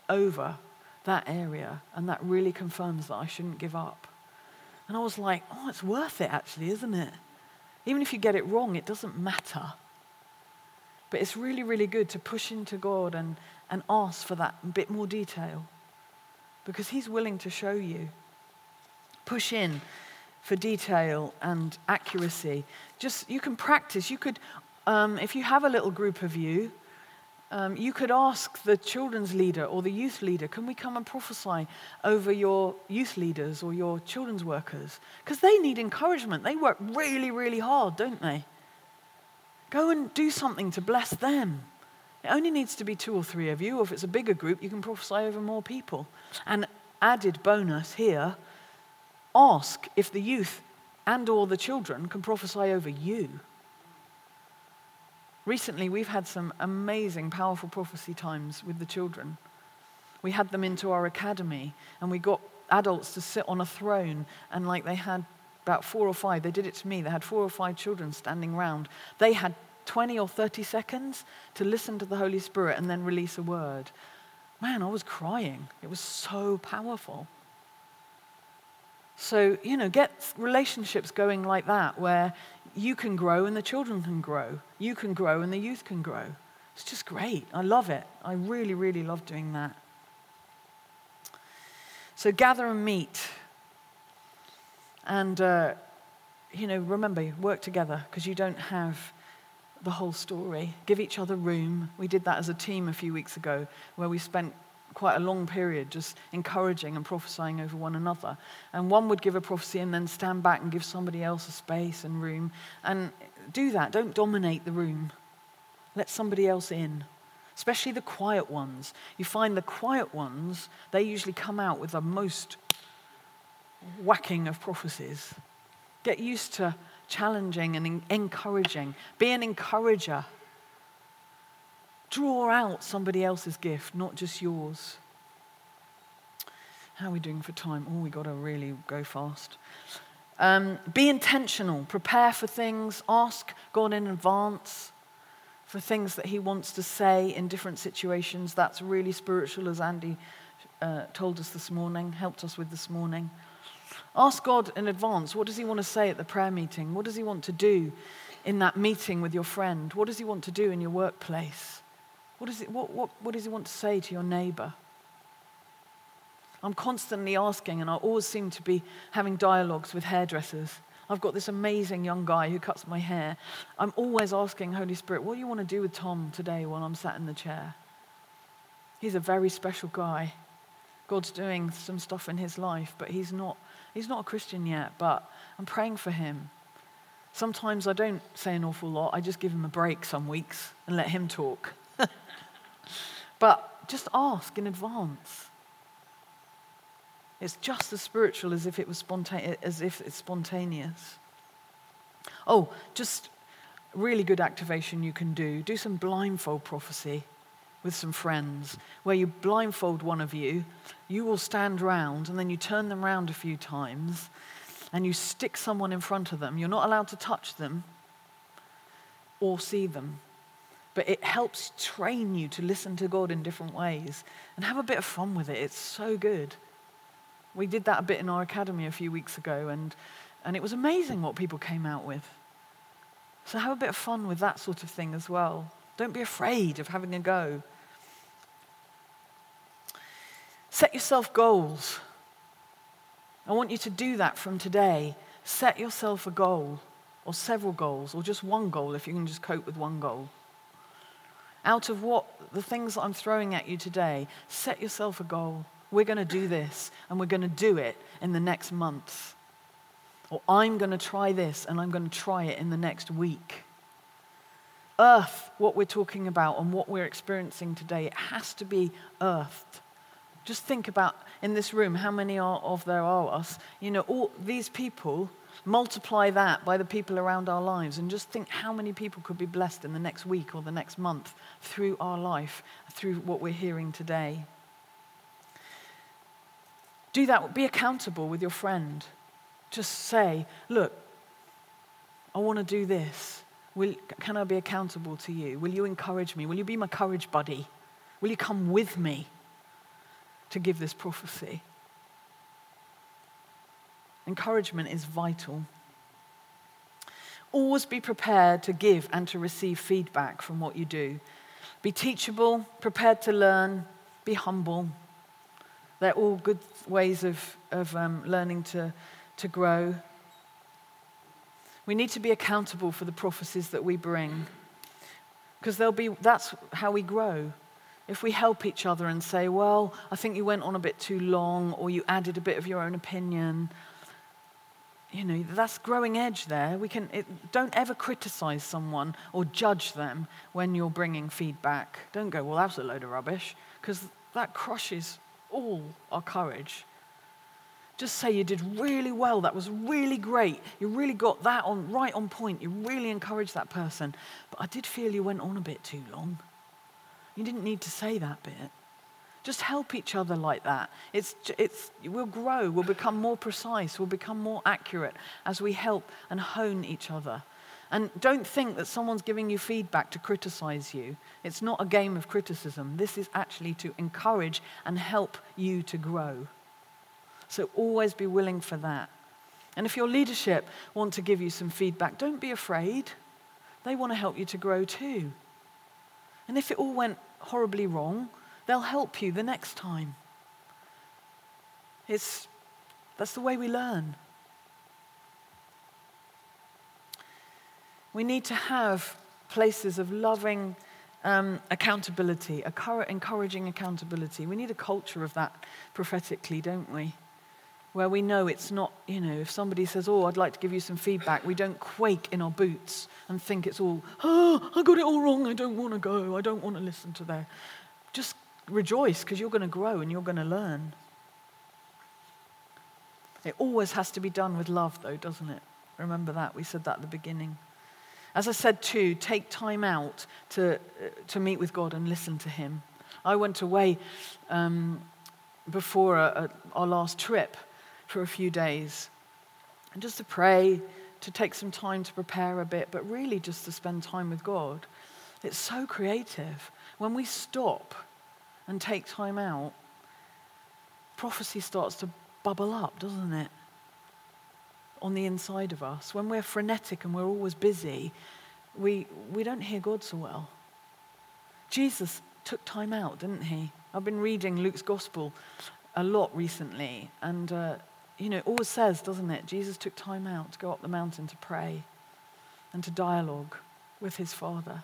over that area. And that really confirms that I shouldn't give up. And I was like, oh, it's worth it actually, isn't it? Even if you get it wrong, it doesn't matter. But it's really, really good to push into God and, and ask for that bit more detail because He's willing to show you push in for detail and accuracy. Just you can practice. You could, um, if you have a little group of you, um, you could ask the children's leader or the youth leader, can we come and prophesy over your youth leaders or your children's workers? Because they need encouragement. They work really, really hard, don't they? Go and do something to bless them. It only needs to be two or three of you, or if it's a bigger group, you can prophesy over more people. And added bonus here, ask if the youth and or the children can prophesy over you. Recently, we've had some amazing, powerful prophecy times with the children. We had them into our academy, and we got adults to sit on a throne, and like they had about four or five, they did it to me, they had four or five children standing round. They had 20 or 30 seconds to listen to the Holy Spirit and then release a word. Man, I was crying. It was so powerful. So, you know, get relationships going like that where you can grow and the children can grow. You can grow and the youth can grow. It's just great. I love it. I really, really love doing that. So, gather and meet. And, uh, you know, remember, work together because you don't have the whole story. Give each other room. We did that as a team a few weeks ago where we spent quite a long period just encouraging and prophesying over one another. And one would give a prophecy and then stand back and give somebody else a space and room. And do that. Don't dominate the room. Let somebody else in. especially the quiet ones. You find the quiet ones, they usually come out with the most whacking of prophecies. Get used to challenging and encouraging. Be an encourager. Draw out somebody else's gift, not just yours. How are we doing for time? Oh, we got to really go fast. Um, be intentional. Prepare for things. Ask God in advance for things that He wants to say in different situations. That's really spiritual, as Andy uh, told us this morning, helped us with this morning. Ask God in advance what does He want to say at the prayer meeting? What does He want to do in that meeting with your friend? What does He want to do in your workplace? What, is it, what, what, what does He want to say to your neighbor? I'm constantly asking, and I always seem to be having dialogues with hairdressers. I've got this amazing young guy who cuts my hair. I'm always asking Holy Spirit, what do you want to do with Tom today while I'm sat in the chair? He's a very special guy. God's doing some stuff in his life, but he's not, he's not a Christian yet, but I'm praying for him. Sometimes I don't say an awful lot. I just give him a break some weeks and let him talk. but just ask in advance. It's just as spiritual as if it was spontaneous, as if it's spontaneous. Oh, just really good activation you can do. Do some blindfold prophecy with some friends, where you blindfold one of you, you will stand round, and then you turn them round a few times, and you stick someone in front of them. You're not allowed to touch them or see them. But it helps train you to listen to God in different ways and have a bit of fun with it. It's so good. We did that a bit in our academy a few weeks ago, and, and it was amazing what people came out with. So have a bit of fun with that sort of thing as well. Don't be afraid of having a go. Set yourself goals. I want you to do that from today. Set yourself a goal, or several goals, or just one goal if you can just cope with one goal. Out of what the things that I'm throwing at you today, set yourself a goal. We're going to do this, and we're going to do it in the next month. Or I'm going to try this, and I'm going to try it in the next week. Earth, what we're talking about and what we're experiencing today, it has to be earthed. Just think about in this room how many are, of there are us. You know, all these people, multiply that by the people around our lives, and just think how many people could be blessed in the next week or the next month through our life, through what we're hearing today. Do that. Be accountable with your friend. Just say, look, I want to do this. Will, can I be accountable to you? Will you encourage me? Will you be my courage buddy? Will you come with me to give this prophecy? Encouragement is vital. Always be prepared to give and to receive feedback from what you do. Be teachable, prepared to learn, be humble, they're all good ways of, of um, learning to, to grow. We need to be accountable for the prophecies that we bring because they'll be, that's how we grow. If we help each other and say, well, I think you went on a bit too long, or you added a bit of your own opinion, you know, that's growing edge there. We can, it, don't ever criticize someone or judge them when you're bringing feedback. Don't go, well, that's a load of rubbish, because that crushes all our courage. Just say you did really well. That was really great. You really got that on right on point. You really encouraged that person. But I did feel you went on a bit too long. You didn't need to say that bit. Just help each other like that. It's, it's, we'll grow, we'll become more precise, we'll become more accurate as we help and hone each other. And don't think that someone's giving you feedback to criticize you. It's not a game of criticism. This is actually to encourage and help you to grow. So always be willing for that. And if your leadership want to give you some feedback, don't be afraid. They want to help you to grow too. And if it all went horribly wrong, they'll help you the next time. It's, that's the way we learn. We need to have places of loving um, accountability, encouraging accountability. We need a culture of that prophetically, don't we? where we know it's not, you know, if somebody says, Oh, I'd like to give you some feedback, we don't quake in our boots and think it's all, Oh, I got it all wrong. I don't want to go. I don't want to listen to that. Just rejoice because you're going to grow and you're going to learn. It always has to be done with love, though, doesn't it? Remember that. We said that at the beginning. As I said, too, take time out to, uh, to meet with God and listen to Him. I went away um, before a, a, our last trip for a few days. And just to pray, to take some time to prepare a bit, but really just to spend time with God. It's so creative. When we stop and take time out, prophecy starts to bubble up, doesn't it? On the inside of us. When we're frenetic and we're always busy, we, we don't hear God so well. Jesus took time out, didn't he? I've been reading Luke's gospel a lot recently, and uh, you know, it always says, doesn't it? Jesus took time out to go up the mountain to pray and to dialogue with his Father.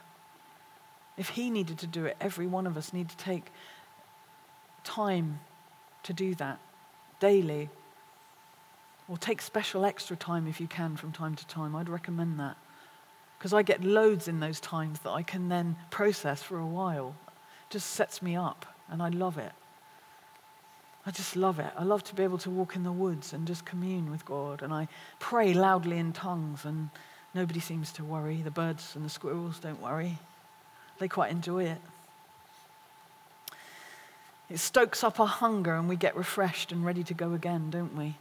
If he needed to do it, every one of us need to take time to do that daily. Or take special extra time if you can from time to time. I'd recommend that. Because I get loads in those times that I can then process for a while. It just sets me up, and I love it. I just love it. I love to be able to walk in the woods and just commune with God. And I pray loudly in tongues, and nobody seems to worry. The birds and the squirrels don't worry, they quite enjoy it. It stokes up our hunger, and we get refreshed and ready to go again, don't we?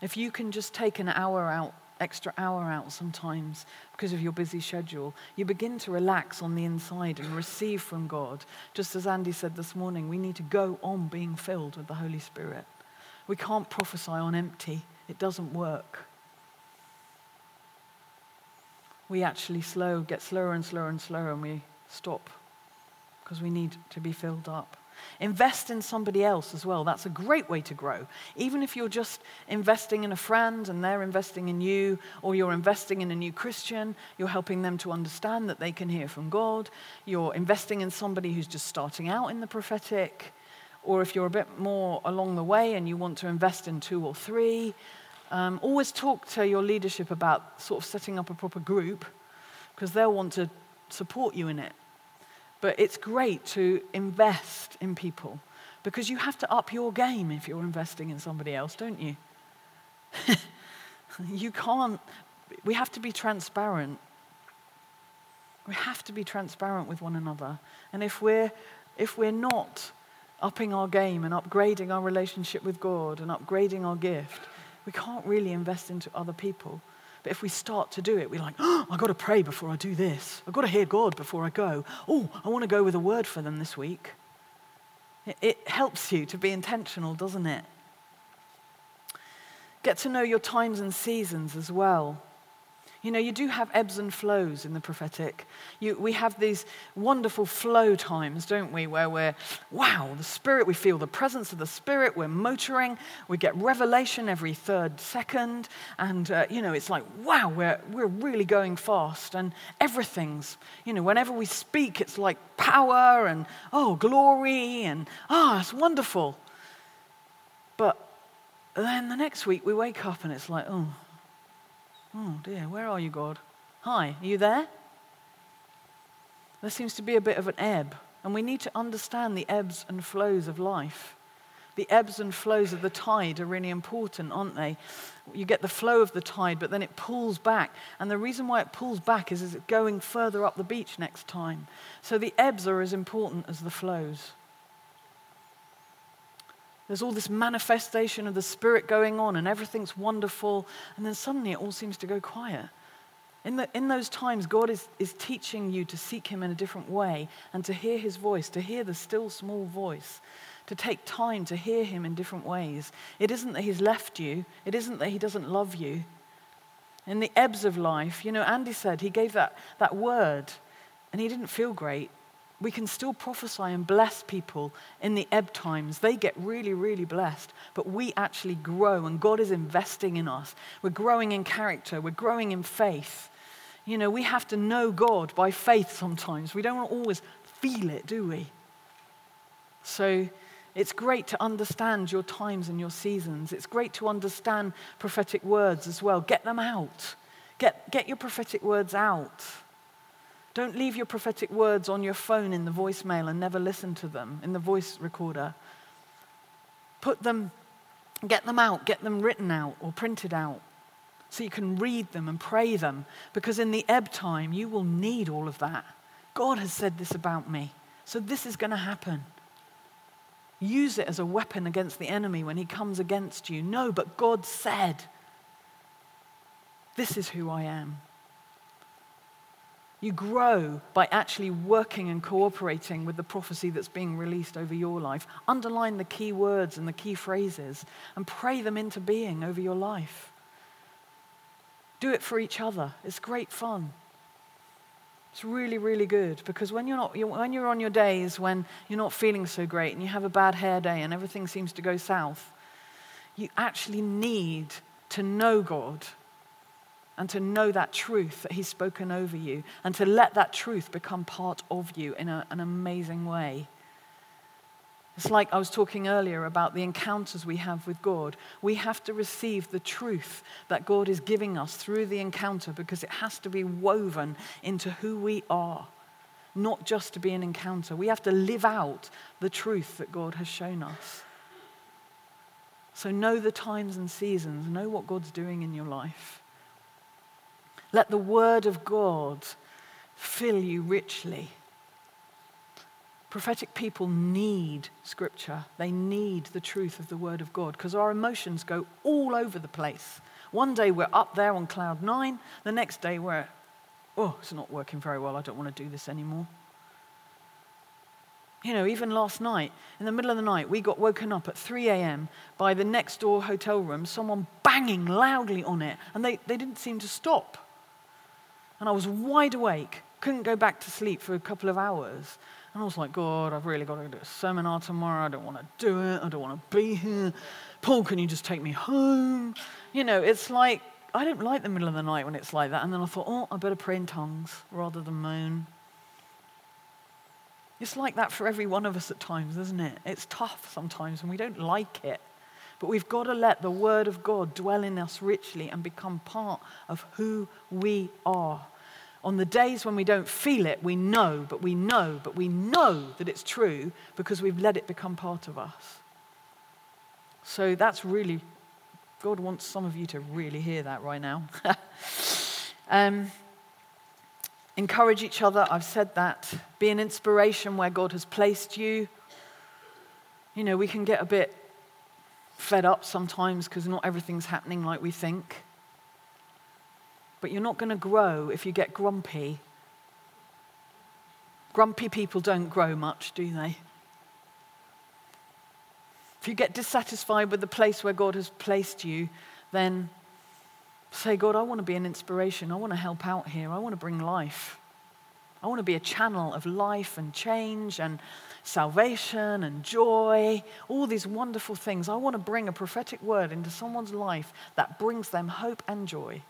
If you can just take an hour out extra hour out sometimes because of your busy schedule, you begin to relax on the inside and receive from God. Just as Andy said this morning, we need to go on being filled with the Holy Spirit. We can't prophesy on empty, it doesn't work. We actually slow, get slower and slower and slower, and we stop because we need to be filled up. Invest in somebody else as well. That's a great way to grow. Even if you're just investing in a friend and they're investing in you, or you're investing in a new Christian, you're helping them to understand that they can hear from God. You're investing in somebody who's just starting out in the prophetic. Or if you're a bit more along the way and you want to invest in two or three, um, always talk to your leadership about sort of setting up a proper group because they'll want to support you in it. But it's great to invest in people because you have to up your game if you're investing in somebody else, don't you? you can't, we have to be transparent. We have to be transparent with one another. And if we're, if we're not upping our game and upgrading our relationship with God and upgrading our gift, we can't really invest into other people. But if we start to do it, we're like, oh, I've got to pray before I do this. I've got to hear God before I go. Oh, I want to go with a word for them this week. It, it helps you to be intentional, doesn't it? Get to know your times and seasons as well. You know, you do have ebbs and flows in the prophetic. You, we have these wonderful flow times, don't we, where we're, wow, the Spirit, we feel the presence of the Spirit, we're motoring, we get revelation every third second, and, uh, you know, it's like, wow, we're, we're really going fast, and everything's, you know, whenever we speak, it's like power and, oh, glory, and, ah, oh, it's wonderful. But then the next week we wake up and it's like, oh, Oh dear, where are you, God? Hi, are you there? There seems to be a bit of an ebb, and we need to understand the ebbs and flows of life. The ebbs and flows of the tide are really important, aren't they? You get the flow of the tide, but then it pulls back. And the reason why it pulls back is, is it's going further up the beach next time. So the ebbs are as important as the flows. There's all this manifestation of the Spirit going on, and everything's wonderful, and then suddenly it all seems to go quiet. In, the, in those times, God is, is teaching you to seek Him in a different way and to hear His voice, to hear the still small voice, to take time to hear Him in different ways. It isn't that He's left you, it isn't that He doesn't love you. In the ebbs of life, you know, Andy said he gave that, that word and he didn't feel great we can still prophesy and bless people in the ebb times. They get really, really blessed. But we actually grow, and God is investing in us. We're growing in character, we're growing in faith. You know, we have to know God by faith sometimes. We don't always feel it, do we? So It's great to understand your times and your seasons. It's great to understand prophetic words as well. Get them out. Get, get your prophetic words out. Don't leave your prophetic words on your phone in the voicemail and never listen to them in the voice recorder. Put them, get them out, get them written out or printed out so you can read them and pray them because in the ebb time you will need all of that. God has said this about me, so this is going to happen. Use it as a weapon against the enemy when he comes against you. No, but God said, This is who I am. You grow by actually working and cooperating with the prophecy that's being released over your life. Underline the key words and the key phrases and pray them into being over your life. Do it for each other. It's great fun. It's really, really good because when you're, not, when you're on your days when you're not feeling so great and you have a bad hair day and everything seems to go south, you actually need to know God and to know that truth that He's spoken over you and to let that truth become part of you in a, an amazing way. It's like I was talking earlier about the encounters we have with God. We have to receive the truth that God is giving us through the encounter because it has to be woven into who we are, not just to be an encounter. We have to live out the truth that God has shown us. So know the times and seasons, know what God's doing in your life. Let the word of God fill you richly. Prophetic people need scripture. They need the truth of the word of God because our emotions go all over the place. One day we're up there on cloud nine, the next day we're, oh, it's not working very well. I don't want to do this anymore. You know, even last night, in the middle of the night, we got woken up at 3 a.m. by the next door hotel room, someone banging loudly on it, and they, they didn't seem to stop. And I was wide awake, couldn't go back to sleep for a couple of hours. And I was like, God, I've really got to do a seminar tomorrow. I don't want to do it. I don't want to be here. Paul, can you just take me home? You know, it's like, I don't like the middle of the night when it's like that. And then I thought, oh, I better pray in tongues rather than moan. It's like that for every one of us at times, isn't it? It's tough sometimes and we don't like it. But we've got to let the Word of God dwell in us richly and become part of who we are. On the days when we don't feel it, we know, but we know, but we know that it's true because we've let it become part of us. So that's really, God wants some of you to really hear that right now. um, encourage each other, I've said that. Be an inspiration where God has placed you. You know, we can get a bit fed up sometimes because not everything's happening like we think but you're not going to grow if you get grumpy. Grumpy people don't grow much, do they? If you get dissatisfied with the place where God has placed you, then say, God, I want to be an inspiration. I want to help out here. I want to bring life. I want to be a channel of life and change and salvation and joy, all these wonderful things. I want to bring a prophetic word into someone's life that brings them hope and joy.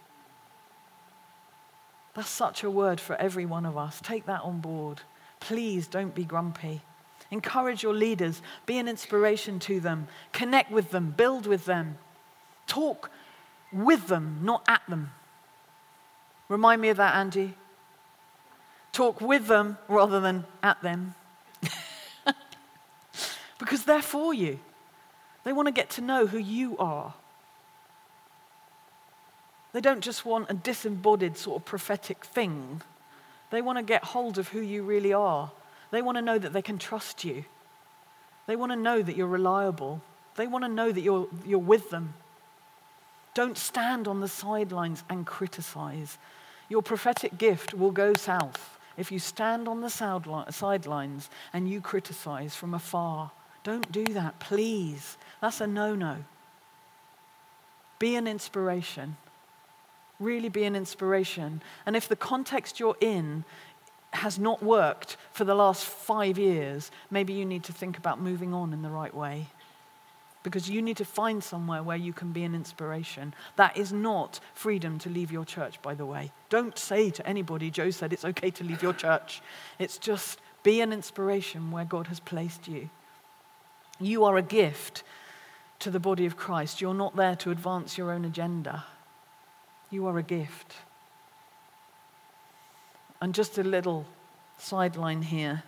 That's such a word for every one of us. Take that on board. Please don't be grumpy. Encourage your leaders, be an inspiration to them, connect with them, build with them, talk with them, not at them. Remind me of that, Andy. Talk with them rather than at them. because they're for you. They want to get to know who you are. They don't just want a disembodied sort of prophetic thing. They want to get hold of who you really are. They want to know that they can trust you. They want to know that you're reliable. They want to know that you're, you're with them. Don't stand on the sidelines and criticize. Your prophetic gift will go south if you stand on the sidelines and you criticize from afar. Don't do that, please. That's a no no. Be an inspiration really be an inspiration. And if the context you're in has not worked for the last five years, maybe you need to think about moving on in the right way. Because you need to find somewhere where you can be an inspiration. That is not freedom to leave your church, by the way. Don't say to anybody, Joe said it's okay to leave your church. It's just be an inspiration where God has placed you. You are a gift to the body of Christ. You're not there to advance your own agenda. You are a gift. And just a little sideline here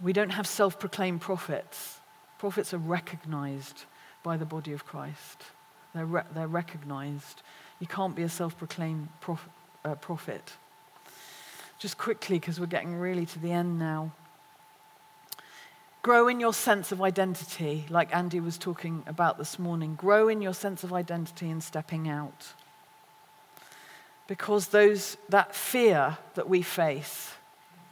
we don't have self proclaimed prophets. Prophets are recognized by the body of Christ, they're, re- they're recognized. You can't be a self proclaimed prof- uh, prophet. Just quickly, because we're getting really to the end now. Grow in your sense of identity, like Andy was talking about this morning. Grow in your sense of identity and stepping out. Because those, that fear that we face,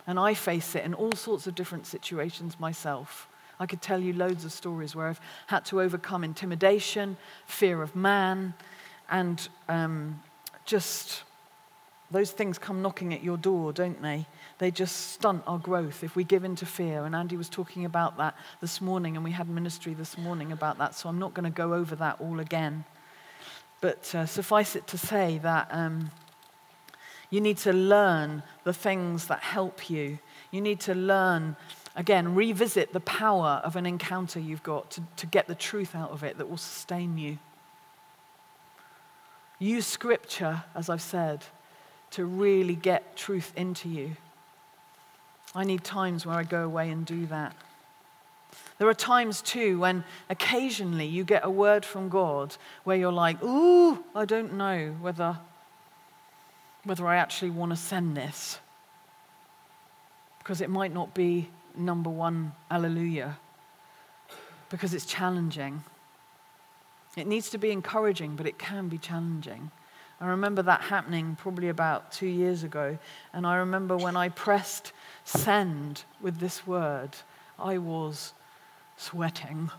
and I face it in all sorts of different situations myself. I could tell you loads of stories where I've had to overcome intimidation, fear of man, and um, just those things come knocking at your door, don't they? They just stunt our growth if we give in to fear. And Andy was talking about that this morning, and we had ministry this morning about that, so I'm not going to go over that all again. But uh, suffice it to say that. Um, you need to learn the things that help you. You need to learn, again, revisit the power of an encounter you've got to, to get the truth out of it that will sustain you. Use scripture, as I've said, to really get truth into you. I need times where I go away and do that. There are times too when occasionally you get a word from God where you're like, ooh, I don't know whether whether I actually want to send this. Because it might not be number one, alleluia, because it's challenging. It needs to be encouraging, but it can be challenging. I remember that happening probably about two years ago. And I remember when I pressed send with this word, I was sweating.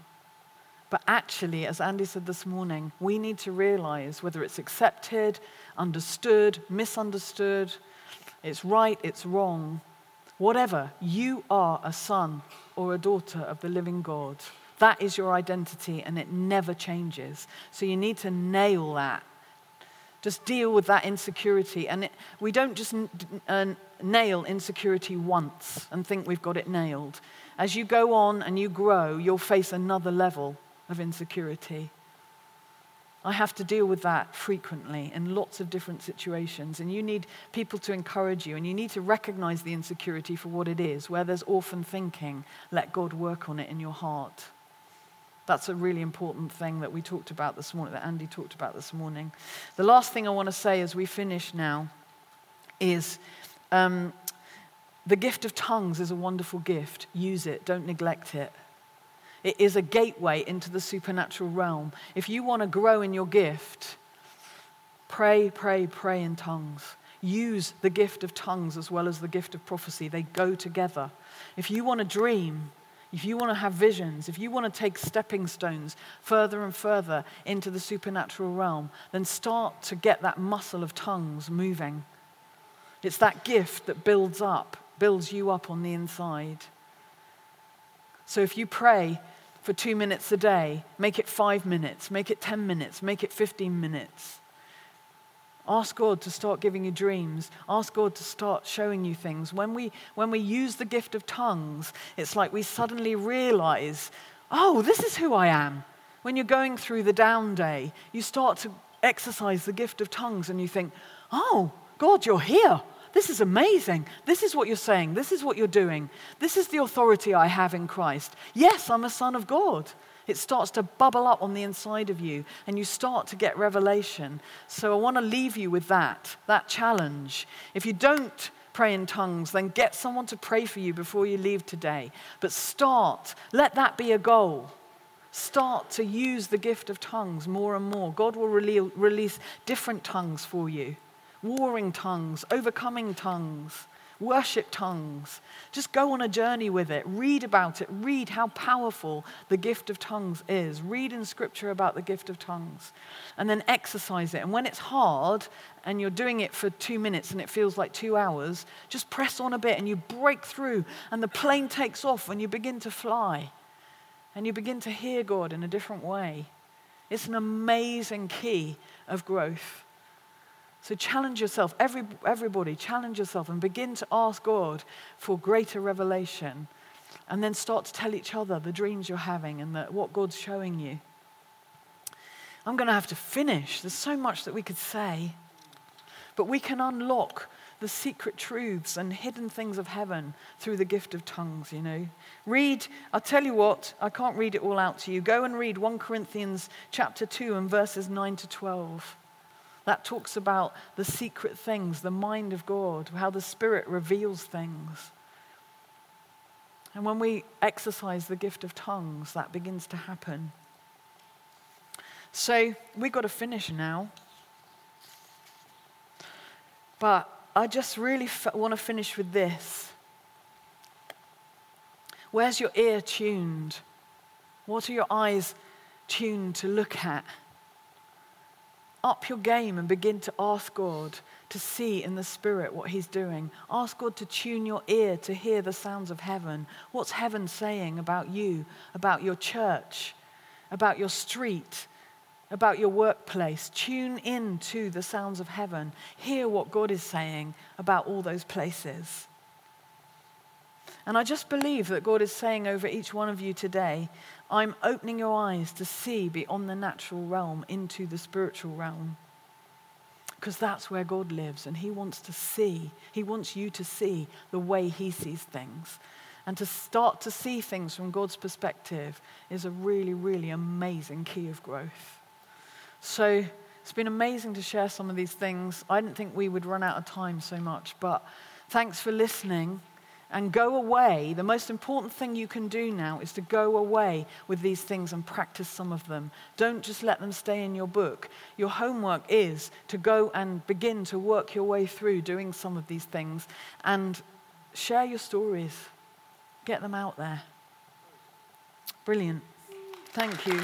But actually, as Andy said this morning, we need to realize whether it's accepted, understood, misunderstood, it's right, it's wrong, whatever, you are a son or a daughter of the living God. That is your identity and it never changes. So you need to nail that. Just deal with that insecurity. And it, we don't just uh, nail insecurity once and think we've got it nailed. As you go on and you grow, you'll face another level of insecurity. I have to deal with that frequently in lots of different situations. And you need people to encourage you, and you need to recognize the insecurity for what it is. Where there's orphan thinking, let God work on it in your heart. That's a really important thing that we talked about this morning, that Andy talked about this morning. The last thing I want to say as we finish now is um, the gift of tongues is a wonderful gift. Use it, don't neglect it. It is a gateway into the supernatural realm. If you want to grow in your gift, pray, pray, pray in tongues. Use the gift of tongues as well as the gift of prophecy. They go together. If you want to dream, if you want to have visions, if you want to take stepping stones further and further into the supernatural realm, then start to get that muscle of tongues moving. It's that gift that builds up, builds you up on the inside. So if you pray for two minutes a day, make it five minutes, make it 10 minutes, make it 15 minutes. Ask God to start giving you dreams. Ask God to start showing you things. When we, when we use the gift of tongues, it's like we suddenly realize, oh, this is who I am. When you're going through the down day, you start to exercise the gift of tongues and you think, oh, God, you're here. This is amazing. This is what you're saying. This is what you're doing. This is the authority I have in Christ. Yes, I'm a son of God. It starts to bubble up on the inside of you, and you start to get revelation. So I want to leave you with that, that challenge. If you don't pray in tongues, then get someone to pray for you before you leave today. But start, let that be a goal. Start to use the gift of tongues more and more. God will release different tongues for you warring tongues, overcoming tongues, worship tongues. Just go on a journey with it. Read about it. Read how powerful the gift of tongues is. Read in scripture about the gift of tongues. And then exercise it. And when it's hard and you're doing it for two minutes and it feels like two hours, just press on a bit and you break through and the plane takes off and you begin to fly. And you begin to hear God in a different way. It's an amazing key of growth. So challenge yourself, Every, everybody, challenge yourself and begin to ask God for greater revelation And then start to tell each other the dreams you're having and the, what God's showing you. I'm going to have to finish. There's so much that we could say. But we can unlock the secret truths and hidden things of heaven through the gift of tongues, you know. Read, I'll tell you what, I can't read it all out to you. Go and read 1 Corinthians chapter 2 and verses 9 to 12. That talks about the secret things, the mind of God, how the Spirit reveals things. And when we exercise the gift of tongues, that begins to happen. So we've got to finish now. But I just really f- want to finish with this. Where's your ear tuned? What are your eyes tuned to look at? Up your game and begin to ask God to see in the Spirit what He's doing. Ask God to tune your ear to hear the sounds of heaven. What's heaven saying about you, about your church, about your street, about your workplace. Tune in to the sounds of heaven. Hear what God is saying about all those places. And I just believe that God is saying over each one of you today, I'm opening your eyes to see beyond the natural realm into the spiritual realm. Because that's where God lives, and He wants to see, He wants you to see the way He sees things. And to start to see things from God's perspective is a really, really amazing key of growth. So it's been amazing to share some of these things. I didn't think we would run out of time so much, but thanks for listening. And go away. The most important thing you can do now is to go away with these things and practice some of them. Don't just let them stay in your book. Your homework is to go and begin to work your way through doing some of these things and share your stories. Get them out there. Brilliant. Thank you.